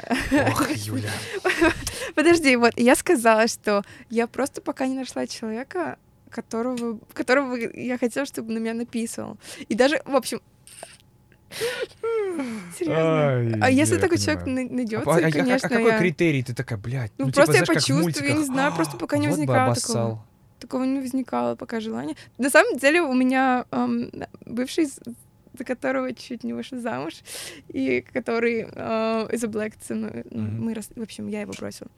Ох, Юля. Подожди, вот, я сказала, что я просто пока не нашла человека, которого, которого я хотела, чтобы на меня написывал. И даже, в общем... Серьезно. А если такой человек на- найдется, А, а- а- конечно, а какой критерий? Ты такая, блядь. Ну, типа, просто я почувствую, я не знаю, просто пока не возникало такого. Такого не возникало пока желания. На самом деле у меня эм, бывший, за которого чуть не вышла замуж, и который э, из Black со мной, ну, Мгм. мы рас- в общем, я его бросила.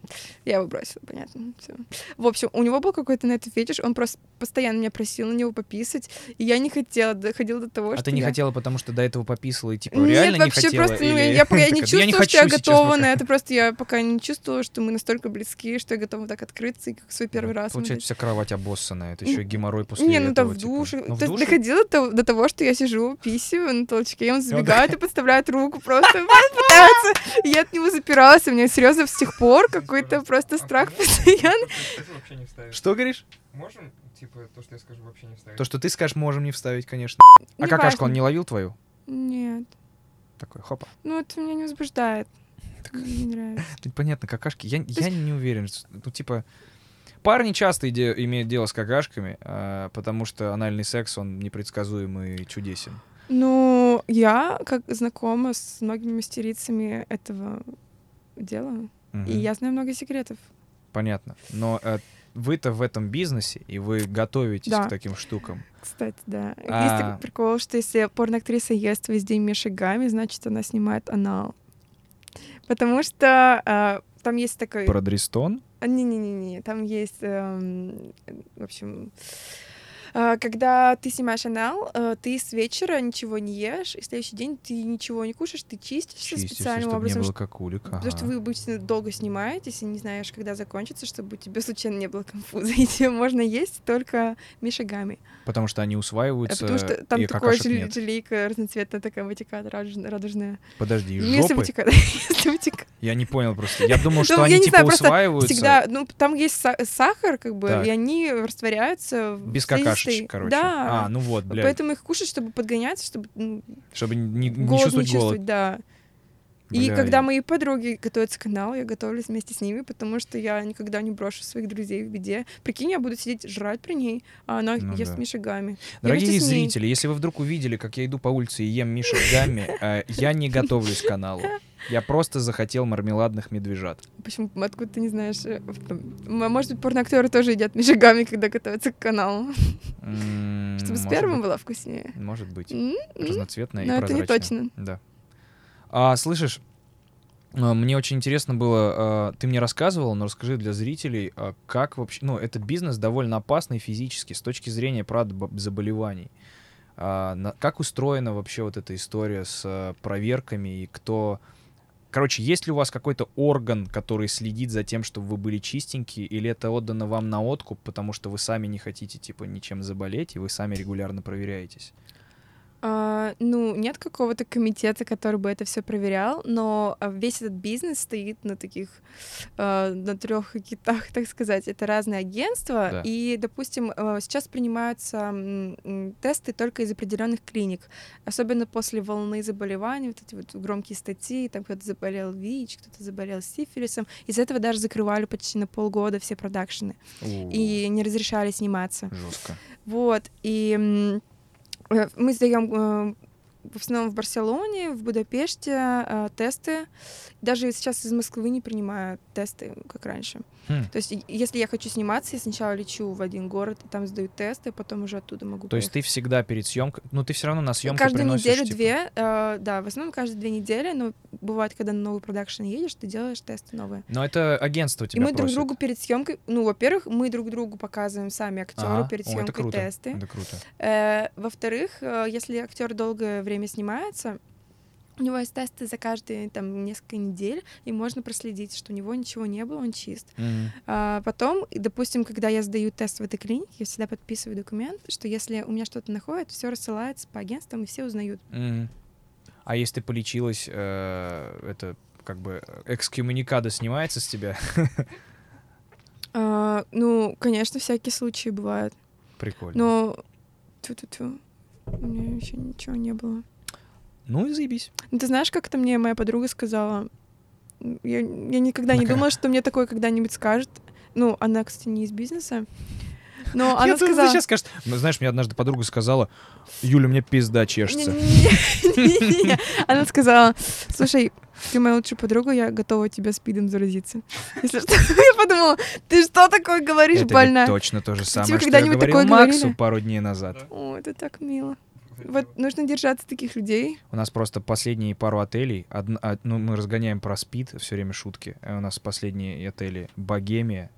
Я его бросила, понятно. всё. В общем, у него был какой-то на это фетиш, он просто постоянно меня просил на него пописать, и я не хотела, доходила до того, А что ты не я... хотела, потому что до этого пописала и типа Нет, реально вообще не хотела? просто, ну, или- я, пока я не такая, чувствовала, хочу что я готова пока». на это, просто я пока не чувствовала, что мы настолько близки, что я готова так открыться и как свой первый раз. ему Получается, вся кровать обоссанная. Это еще геморрой после Не, ну там в типа. душе. Ну, душе? доходило до, до того, что я сижу, писю на толчке, он да. забегает и подставляет руку, просто пытается. И я от него запиралась, у меня серьезно с тех пор какой-то просто страх постоянно. вставить. Что говоришь? Можем, типа, то, что я скажу, вообще не вставить? То, что ты скажешь, можем не вставить, конечно. А какашку он не ловил твою? Нет. Такой, хопа. Ну, это меня не возбуждает. Мне не нравится. Понятно, какашки. Я, я не уверен. что- Ну, типа, парни часто иде- имеют дело с какашками, а, потому что анальный секс, он непредсказуемый и чудесен. Ну, я, как знакома с многими мастерицами этого дела, Мгм. и я знаю много секретов. Понятно. Но э, вы-то в этом бизнесе, и вы готовитесь Да. к таким штукам. Кстати, да. Есть А. такой прикол, что если порноактриса ест везде Миши Гами, значит, она снимает анал. Потому что а, там есть такой... Продристон? А, Не-не-не, там есть, эм, в общем, а, когда ты снимаешь анал, э, ты с вечера ничего не ешь, и следующий день ты ничего не кушаешь, ты чистишься Чистишься, специальным чтобы образом, не было как улик. Потому что ага. вы обычно долго снимаетесь и не знаешь, когда закончится, чтобы у тебя случайно не было конфуза. И тебе можно есть только мишагами. Потому что они усваиваются, потому что там и какашек нет. желейка разноцветная такая вытекает, радужная. Подожди, если вытекает, если вытекает. Я не понял просто. Я думал, что Ну, они типа усваиваются Всегда, ну, там есть са- сахар, как бы, и они растворяются без слизистой. Какашечек, короче. Да. А, ну вот, блядь. Поэтому их кушать, чтобы подгоняться, чтобы Чтобы не, не голод не чувствовать голод. чувствовать, да. И Бля, когда я- мои подруги готовятся к каналу, я готовлюсь вместе с ними, потому что я никогда не брошу своих друзей в беде. Прикинь, я буду сидеть жрать при ней, а она Ну ест да. мишигами. Дорогие с ней. зрители, если вы вдруг увидели, как я иду по улице и ем Миша Гамми, э, я не готовлюсь к каналу. Я просто захотел мармеладных медвежат. Почему? Откуда ты не знаешь? э, м- Может быть, порноактеры тоже едят мишигами, когда готовятся к каналу. Чтобы сперма быть, была вкуснее. Может быть. Разноцветная и Но это не прозрачная. точно. Да. А, слышишь, а, мне очень интересно было, а, ты мне рассказывал, но расскажи для зрителей, а, как вообще, ну, это бизнес довольно опасный физически с точки зрения, правда, заболеваний. Как устроена вообще вот эта история с проверками и кто... Короче, есть ли у вас какой-то орган, который следит за тем, чтобы вы были чистенькие, или это отдано вам на откуп, потому что вы сами не хотите, типа, ничем заболеть, и вы сами регулярно проверяетесь? А, ну, нет какого-то комитета, который бы это все проверял, но а, весь этот бизнес стоит на таких, а, на трех китах, так сказать. Это разные агентства, Да. и, допустим, сейчас принимаются тесты только из определенных клиник, особенно после волны заболеваний, вот эти вот громкие статьи, там кто-то заболел ВИЧ, кто-то заболел сифилисом. Из-за этого даже закрывали почти на полгода все продакшены и не разрешали сниматься. Жестко. Вот, и мы сдаем э, в основном в Барселоне, в Будапеште э, тесты. Даже сейчас из Москвы не принимают тесты, как раньше. Хм. То есть, и- если я хочу сниматься, я сначала лечу в один город, и там сдаю тесты, потом уже оттуда могу То есть ты всегда перед съемкой, ну ты все равно на съемку Каждую приносишь, неделю типа, две, э, да, в основном каждые две недели, но бывает, когда на новый продакшн едешь, ты делаешь тесты новые. Но это агентство и тебя мы друг просит. другу перед съемкой, ну, во-первых, мы друг другу показываем сами актеру Ага. перед О, это съемкой круто. тесты. Это круто. Э, Во-вторых, э, если актер долгое время снимается, у него есть тесты за каждые там несколько недель, и можно проследить, что у него ничего не было, он чист. Мгм. А потом, допустим, когда я сдаю тест в этой клинике, я всегда подписываю документ, что если у меня что-то находят, все рассылается по агентствам, и все узнают. Мгм. А если ты полечилась, э, это как бы экскоммуникада снимается с тебя? А, ну, конечно, всякие случаи бывают, Прикольно. но тю-тю-тю, у меня еще ничего не было. Ну и заебись. Ну, ты знаешь, как это мне моя подруга сказала? Я, я никогда не думала, что мне такое когда-нибудь скажет. Ну, она, кстати, не из бизнеса. Но она Я думал, ты сказала... сейчас скажешь. Ну, знаешь, мне однажды подруга сказала, Юля, мне пизда чешется. Она сказала, слушай, ты моя лучшая подруга, я готова тебя спидом заразиться. Если что, я подумала, ты что такое говоришь, Это больная? точно то же Тебе самое, что я когда-нибудь говорил такое Максу говорили? пару дней назад. О, это так мило. Вот нужно держаться таких людей. У нас просто последние пару отелей, одн- а, ну, мы разгоняем про спид, все время шутки. Э, У нас последние отели Богемия,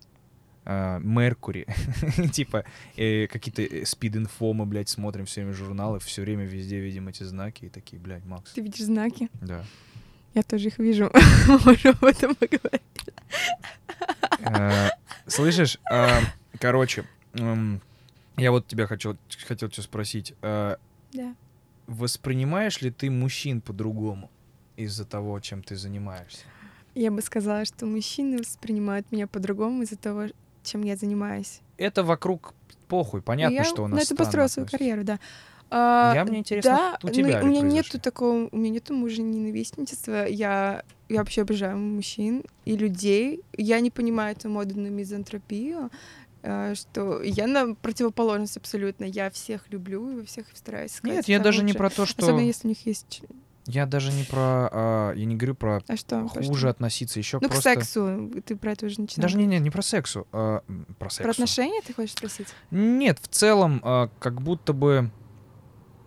Меркури, типа э, какие-то спид-инфо мы, блядь, смотрим все время журналы, все время везде видим эти знаки и такие, блядь, Макс, Ты видишь знаки? да. Я тоже их вижу. Можем об этом поговорить. Э, Слышишь, э, короче, я вот тебя хочу, хотел что спросить. э, Да. Воспринимаешь ли ты мужчин по-другому из-за того, чем ты занимаешься? Я бы сказала, что мужчины воспринимают меня по-другому из-за того, чем я занимаюсь. Это вокруг похуй, понятно, я что у на нас это странно построила свою карьеру, да. А, Я, мне интересно, да, у но тебя у ли меня нету такого, у меня нету мужа ненавистничества. Я, я вообще обожаю мужчин и людей. Я не понимаю эту моду на мизантропию, э, что я на противоположность абсолютно. Я всех люблю и во всех стараюсь сказать. Нет, я даже не лучшее. про то, что... Особенно если у них есть... Я даже не про... а, я не говорю про А что? про хуже что? относиться, еще Ну, просто... к сексу. Ты про это уже начинал. Даже не, не, не про сексу, а, про сексу. Про отношения ты хочешь спросить? Нет, в целом, а, как будто бы,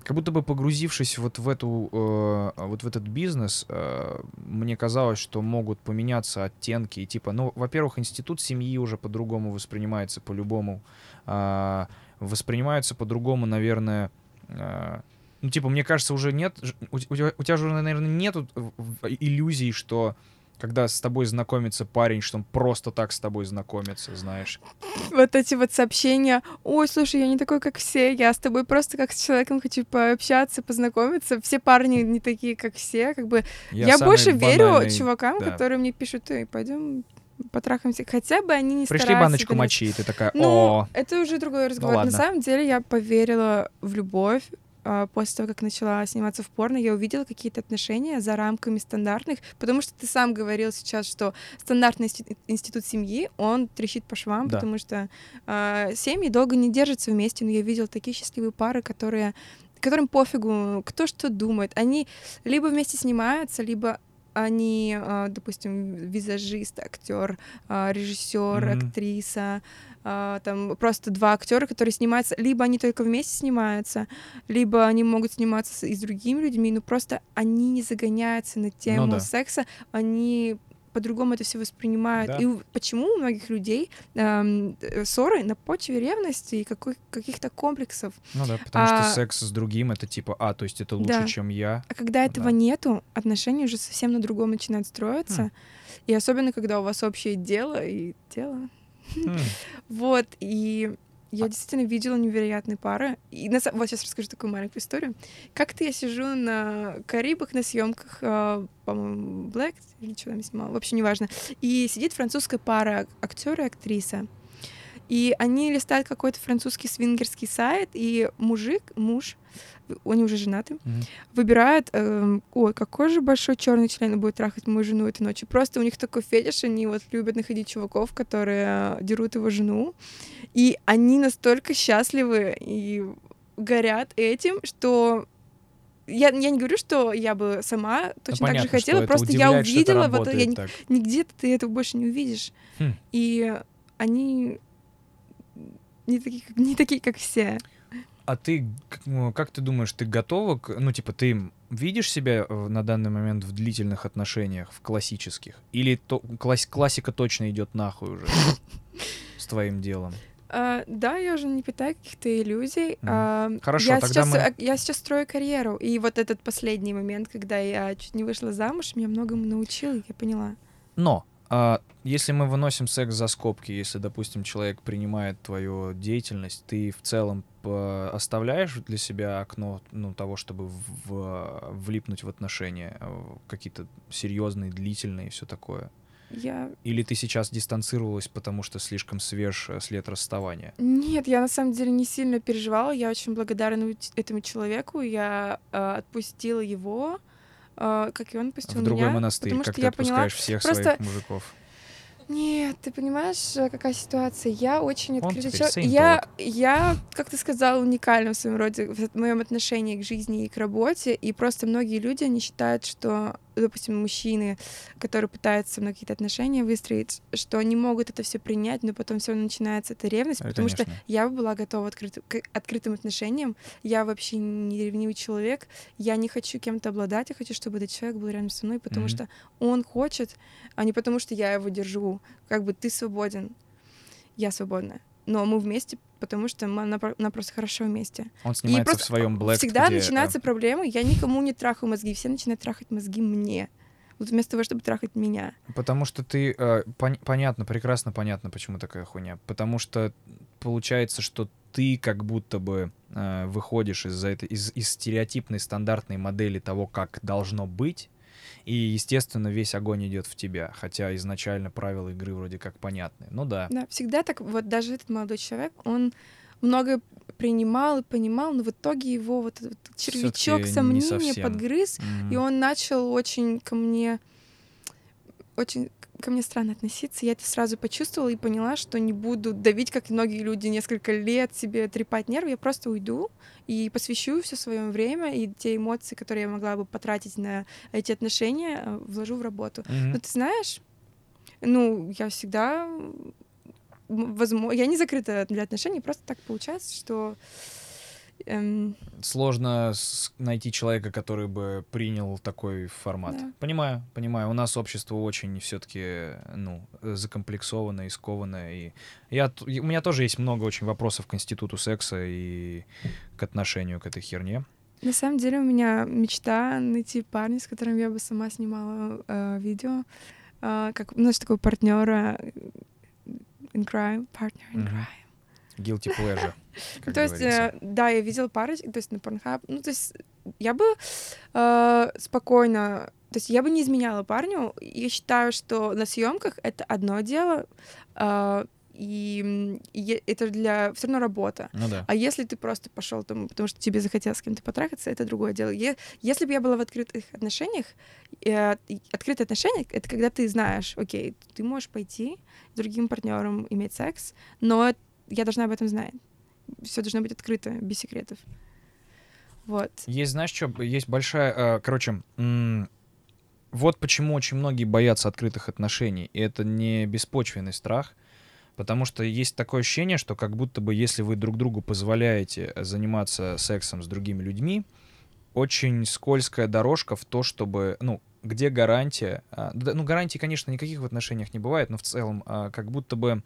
как будто бы погрузившись вот в эту, э, вот в этот бизнес, э, мне казалось, что могут поменяться оттенки и типа, ну, во-первых, институт семьи уже по-другому воспринимается по-любому, а, воспринимается по-другому, наверное. а, ну, типа, мне кажется, уже нет, у, у тебя, у тебя же, наверное, в- иллюзий, что когда с тобой знакомится парень, что он просто так с тобой знакомится, знаешь. вот эти вот сообщения, ой, слушай, я не такой, как все, я с тобой просто как с человеком хочу пообщаться, познакомиться, все парни не такие, как все, как бы я, самый больше верю банальный- чувакам, да. которые мне пишут, эй, пойдем потрахаемся, хотя бы они не Пришли стараются баночку мочи, и ты такая, Ну, о, это уже другой разговор. На ладно. самом деле я поверила в любовь после того, как начала сниматься в порно, я увидела какие-то отношения за рамками стандартных, потому что ты сам говорил сейчас, что стандартный институт, семьи, он трещит по швам, Да. потому что а, семьи долго не держатся вместе, но я видела такие счастливые пары, которые которым пофигу, кто что думает. Они либо вместе снимаются, либо они, а, допустим, визажист, актер, режиссер, Мгм. актриса, а, там просто два актера, которые снимаются, либо они только вместе снимаются, либо они могут сниматься и с другими людьми, но просто они не загоняются на тему да. секса, они по-другому это все воспринимают. Да. И почему у многих людей эм, э, ссоры на почве ревности и какой- каких-то комплексов? Ну да, потому А- что секс с другим это типа, а, то есть это лучше, Да. чем я. А когда этого Да. нету, отношения уже совсем на другом начинают строиться. Хм. И особенно, когда у вас общее дело и дело. М, Вот, и я действительно видела невероятные пары. И на вот сейчас расскажу такую маленькую историю. Как-то я сижу на Карибах на съемках, а, по-моему, Black или что там снимала, в общем, неважно. И сидит французская пара, актер и актриса. И они листают какой-то французский свингерский сайт, и мужик, муж, они уже женаты, мгм. выбирают, эм, ой, какой же большой черный член будет трахать мою жену этой ночью. Просто у них такой фетиш, они вот любят находить чуваков, которые э, дерут его жену. И они настолько счастливы и горят этим, что я, я не говорю, что я бы сама точно так же понятно, что хотела, просто я увидела, вот я так. нигде ты этого больше не увидишь. Хм. И они не такие, как- не такие, как все. А ты, ну, как ты думаешь, ты готова, к- ну, типа, ты видишь себя э, на данный момент в длительных отношениях, в классических? Или то, класс- классика точно идет нахуй уже с твоим делом? А, да, я уже не питаю каких-то иллюзий. А, Хорошо, я тогда сейчас, мы- э, я сейчас строю карьеру. И вот этот последний момент, когда я чуть не вышла замуж, меня многому научил, я поняла. Но а, если мы выносим секс за скобки, если, допустим, человек принимает твою деятельность, ты в целом оставляешь для себя окно ну, того, чтобы в- влипнуть в отношения э, какие-то серьезные, длительные и все такое? Я... Или ты сейчас дистанцировалась, потому что слишком свеж э, след расставания? Нет, я на самом деле не сильно переживала. Я очень благодарна этому человеку. Я э, отпустила его, э, как и он отпустил в другой меня. монастырь, потому как что ты я поняла... отпускаешь всех Просто- своих мужиков. Нет, ты понимаешь, э, какая ситуация? Я очень открытый человек. Я, я, как ты сказала, уникальна в своем роде, в моем отношении к жизни и к работе. И просто многие люди, они считают, что, допустим, мужчины, которые пытаются на какие-то отношения выстроить, что они могут это все принять, но потом все начинается эта ревность, потому что конечно. я бы была готова открыт- к открытым отношениям. Я вообще не ревнивый человек. Я не хочу кем-то обладать. Я хочу, чтобы этот человек был рядом со мной, потому Мгм. что он хочет, а не потому что я его держу. Как бы ты свободен, я свободна. Но мы вместе, потому что мы нам просто хорошо вместе. Он снимается просто в своем Black, Всегда где, э, начинаются проблемы. Я никому не трахаю мозги, все начинают трахать мозги мне. Вот вместо того, чтобы трахать меня. Потому что ты... э, пон- понятно, прекрасно понятно, почему такая хуйня. Потому что получается, что ты как будто бы э, выходишь из, этой, из, из стереотипной стандартной модели того, как должно быть, и, естественно, весь огонь идет в тебя. Хотя изначально правила игры вроде как понятны. Ну да. Да, всегда так. Вот даже этот молодой человек, он многое принимал и понимал, но в итоге его вот этот червячок сомнения подгрыз, М. и он начал очень ко мне очень ко мне странно относиться. Я это сразу почувствовала и поняла, что не буду давить, как многие люди несколько лет себе трепать нервы. Я просто уйду и посвящу все свое время и те эмоции, которые я могла бы потратить на эти отношения, э, вложу в работу. Мгм. Но ты знаешь, ну, я всегда возможно, я не закрыта для отношений, просто так получается, что эм, Сложно найти человека, который бы принял такой формат. Да. Понимаю, понимаю. У нас общество очень все-таки, ну, э, закомплексованное и скованное. И я, у меня тоже есть много очень вопросов к институту секса и к отношению к этой херне. на самом деле у меня мечта найти парня, с которым я бы сама снимала э, видео, э, как, ну, знаешь, такого партнера in crime, partner in crime. Guilty pleasure, как то есть, э, да, я видела пары, то есть на Pornhub, ну, то есть я бы э, спокойно, то есть я бы не изменяла парню. Я считаю, что на съемках это одно дело, э, и, это для все равно работа. Ну да. А если ты просто пошел там, потому что тебе захотелось с кем-то потрахаться, это другое дело. Е- если бы я была в открытых отношениях, э, открытые отношения — это когда ты знаешь, окей, ты можешь пойти с другим партнером иметь секс, но я должна об этом знать. Все должно быть открыто, без секретов. Вот. Есть, знаешь, что? Есть большая... э, короче, вот почему очень многие боятся открытых отношений. И это не беспочвенный страх. Потому что есть такое ощущение, что как будто бы если вы друг другу позволяете заниматься сексом с другими людьми, очень скользкая дорожка в то, чтобы, ну, где гарантия? да, ну, гарантий, конечно, никаких в отношениях не бывает, но в целом как будто бы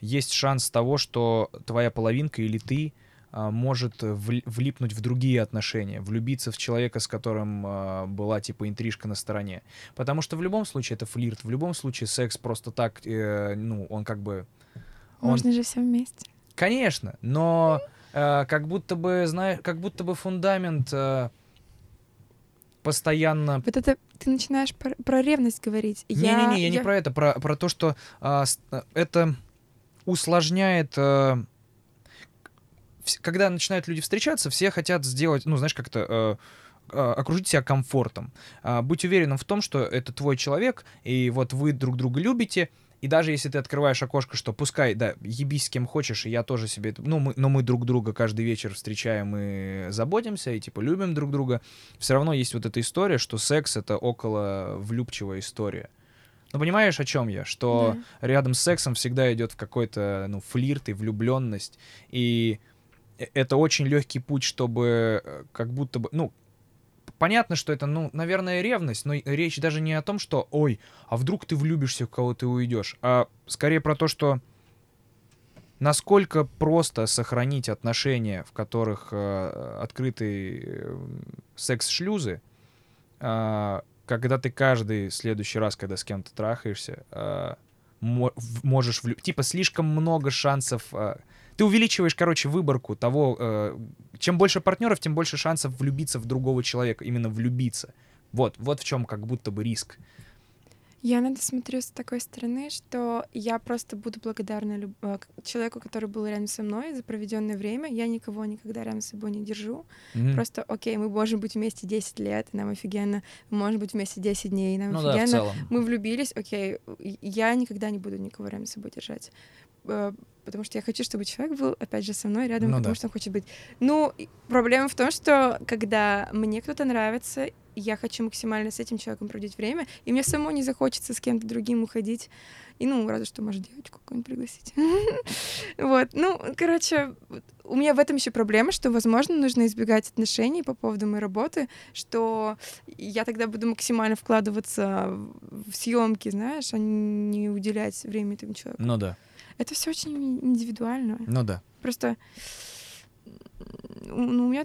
есть шанс того, что твоя половинка или ты а, может вли- влипнуть в другие отношения, влюбиться в человека, с которым а, была типа интрижка на стороне. Потому что в любом случае это флирт, в любом случае секс просто так, э, ну, он как бы... Он Можно же все вместе. Конечно, но э, как будто бы, знаешь, как будто бы фундамент э, постоянно... Вот это ты начинаешь про, про ревность говорить. Не-не-не, я, не про это, про, про то, что а, э, это усложняет... э, когда начинают люди встречаться, все хотят сделать, ну, знаешь, как-то... э, э, окружить себя комфортом. А, Будь уверенным в том, что это твой человек, и вот вы друг друга любите, и даже если ты открываешь окошко, что пускай, да, ебись с кем хочешь, и я тоже себе... Ну, мы, но мы друг друга каждый вечер встречаем и заботимся, и, типа, любим друг друга. Все равно есть вот эта история, что секс — это около влюбчивая история. Ну, понимаешь, о чем я? Что Да. рядом с сексом всегда идет какой-то, ну, флирт и влюбленность. И э- это очень легкий путь, чтобы э, как будто бы, ну, понятно, что это, ну, наверное, ревность, но речь даже не о том, что, ой, а вдруг ты влюбишься в кого ты уйдешь, а скорее про то, что насколько просто сохранить отношения, в которых э, открыты э, секс-шлюзы, а, когда ты каждый следующий раз, когда с кем-то трахаешься, а, можешь влю- типа слишком много шансов. а, ты увеличиваешь, короче, выборку того, э, чем больше партнеров, тем больше шансов влюбиться в другого человека, именно влюбиться. Вот, вот в чем как будто бы риск. Я на это смотрю с такой стороны, что я просто буду благодарна люб- э, человеку, который был рядом со мной за проведенное время. Я никого никогда рядом с собой не держу. Мгм. Просто, окей, мы можем быть вместе 10 лет, и нам офигенно. Можем быть вместе 10 дней, и нам ну да, офигенно. целом. мы влюбились, окей, я никогда не буду никого рядом с собой держать. Потому что я хочу, чтобы человек был, опять же, со мной рядом, Ну потому да. что он хочет быть. Ну, проблема в том, что когда мне кто-то нравится, я хочу максимально с этим человеком проводить время, и мне самой не захочется с кем-то другим уходить. И, ну, разве что, может, девочку какую-нибудь пригласить. Вот, ну, короче, у меня в этом еще проблема, что, возможно, нужно избегать отношений по поводу моей работы, что я тогда буду максимально вкладываться в съемки, знаешь, а не уделять время этому человеку. Ну да, Это все очень индивидуально. ну да. Просто ну, у меня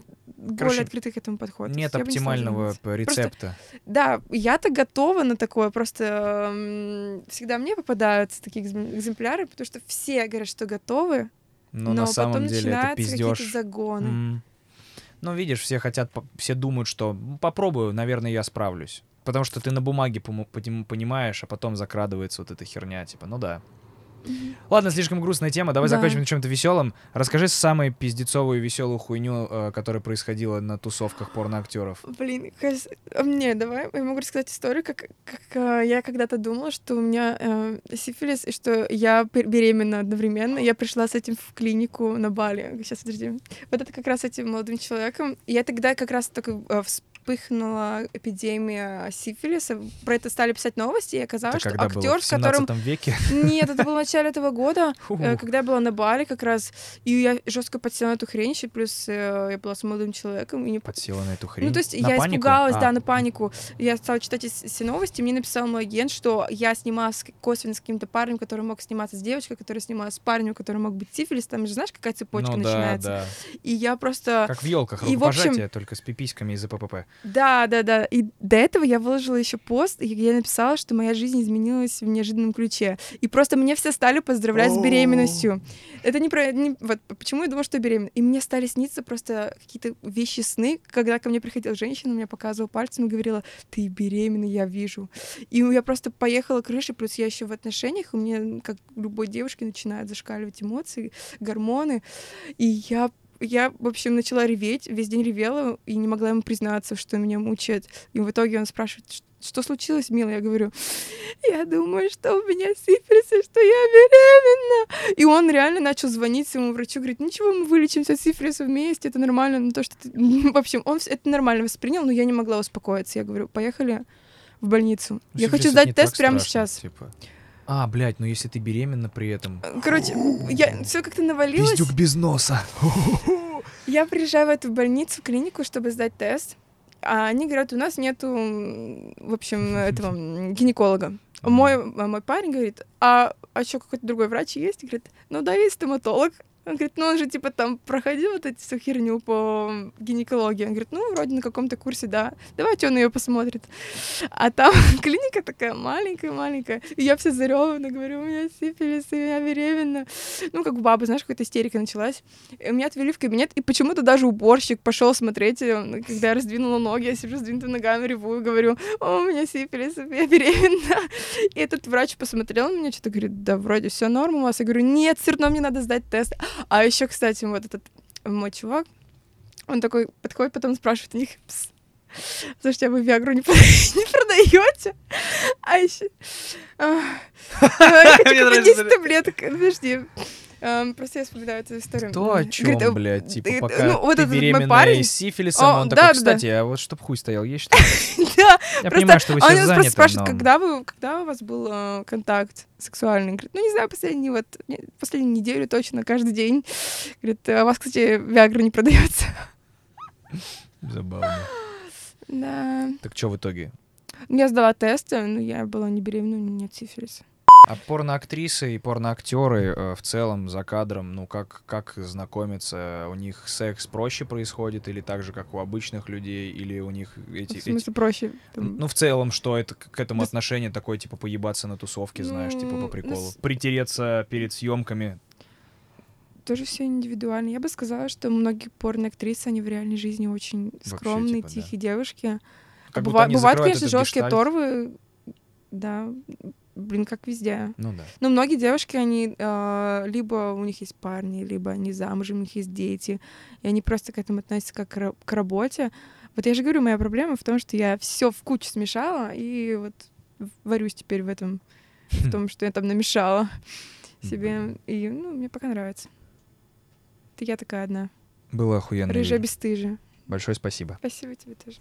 Короче, более открытый к этому подход. Нет я не оптимального п- рецепта. Да, я-то готова на такое, просто м, всегда мне попадаются такие экзем- экземпляры, потому что все говорят, что готовы, Но, но на самом потом деле это начинаются какие-то пиздеж. загоны. М. Ну, видишь, все хотят, все думают, что «Ну, попробую, наверное, я справлюсь. Потому что ты на бумаге понимаешь, а потом закрадывается вот эта херня, типа, ну да. Мгм. Ладно, слишком грустная тема, давай Да. закончим на чем-то веселом. Расскажи самую пиздецовую веселую хуйню, э, которая происходила на тусовках порноактеров. Блин, а мне давай, я могу рассказать историю, как, как э, я когда-то думала, что у меня э, сифилис, и что я беременна одновременно. Я пришла с этим в клинику на Бали. Сейчас, подожди. Вот это как раз с этим молодым человеком. Я тогда как раз только э, вспыхнула эпидемия сифилиса. Про это стали писать новости, и Это оказалось, что когда было? актер, с которым... 17 веке? Нет, это было в начале этого года. Э, когда я была на Бали как раз, и я жестко подсела на эту хрень, еще плюс э, я была с молодым человеком, и не Подсела на эту хрень. ну, то есть На я панику? испугалась, А, да, на панику. Я стала читать все новости, мне написал мой агент, что я снималась косвенно с каким-то парнем, который мог сниматься с девочкой, которая снималась с парнем, который мог быть сифилис. Там же знаешь, какая цепочка ну, начинается. да. И я просто... Как в елках, И, в общем- только с пиписьками из АПП. Да, да, да. И до этого я выложила еще пост, и я написала, что моя жизнь изменилась в неожиданном ключе. И просто мне все стали поздравлять с беременностью. Это не про... не- вот почему я думала, что я беременна. И мне стали сниться просто какие-то вещи сны, когда ко мне приходила женщина, мне показывала пальцем и говорила, ты беременна, я вижу. И я просто поехала крышей, плюс я еще в отношениях, у меня, как любой девушки, начинают зашкаливать эмоции, гормоны. И я я, в общем, начала реветь, весь день ревела и не могла ему признаться, что меня мучает. И в итоге он спрашивает, «Ш- что случилось, милая? Я говорю, я думаю, что у меня сифилис, и что я беременна. И он реально начал звонить своему врачу, говорит, ничего, мы вылечимся от сифилиса вместе, это нормально, но то, что ты... В общем, он это нормально воспринял, но я не могла успокоиться. Я говорю, поехали в больницу. Я хочу сдать тест прямо страшно, сейчас. Типа. А, блядь, ну если ты беременна при этом... Короче, я все как-то навалилось. Пиздюк без носа. Я приезжаю в эту больницу, клинику, чтобы сдать тест. А они говорят, у нас нету, в общем, этого гинеколога. Мой, а мой парень говорит, а, а что, какой-то другой врач есть? Говорит, ну да, есть стоматолог. Он говорит, ну он же типа там проходил вот эти всю херню по гинекологии. Он говорит, ну вроде на каком-то курсе, да. Давайте он ее посмотрит. А там клиника такая маленькая-маленькая. Я вся заревана, говорю, у меня сифилис, и я беременна. Ну, как у бабы, знаешь, какая-то истерика началась. И меня отвели в кабинет, и почему-то даже уборщик пошел смотреть, э, когда я раздвинула ноги, я сижу сдвинутыми ногами, реву и говорю, о, у меня сифилис, я беременна. И этот врач посмотрел на меня, что-то говорит, да, вроде все норм у вас. Я говорю, нет, все равно мне надо сдать тест. А еще, кстати, вот этот мой чувак, он такой подходит, потом спрашивает у них, «Пс, Слушайте, а вы Виагру не, прода- не продаете? А еще... я хочу Мне купить нравится 10 таблеток. Подожди. Эм, Просто я вспоминаю эту историю. То о чем, говорит, э, блядь? Типа, э, пока ну, вот ты этот беременная парень- с сифилисом, О, он да, такой, да, да. кстати, а вот чтоб хуй стоял, есть что Да, Я понимаю, что вы а сейчас нас просто заняты, спрашивает, когда вы, когда у вас был э, контакт сексуальный? Говорит, ну не знаю, последний вот последнюю неделю точно каждый день. Говорит, а у вас, кстати, Виагра не продается. Забавно. Да. Так что в итоге? Я сдала тесты, но я была не беременна, у меня нет сифилиса. А порноактрисы и порноактеры э, в целом за кадром, ну как, как знакомиться? У них секс проще происходит или так же, как у обычных людей? Или у них эти... В эти- смысле, проще. там. Ну, в целом, что это к этому Да отношение такое, типа, поебаться на тусовке, знаешь, типа, Ну, по приколу. ну, Притереться перед съемками. Тоже все индивидуально. Я бы сказала, что многие порноактрисы, они в реальной жизни очень Вообще, скромные, типа, да. тихие девушки. А Как быва- бывают, конечно, жесткие торвы. Да, блин, как везде. Ну да. Но многие девушки, они э, либо у них есть парни, либо они замужем, у них есть дети, и они просто к этому относятся как к ра- к работе. Вот я же говорю, моя проблема в том, что я все в кучу смешала, и вот варюсь теперь в этом, в том, что я там намешала себе. И, ну, мне пока нравится. Это я такая одна. Было охуенно. Рыжая бесстыжая. Большое спасибо. Спасибо тебе тоже.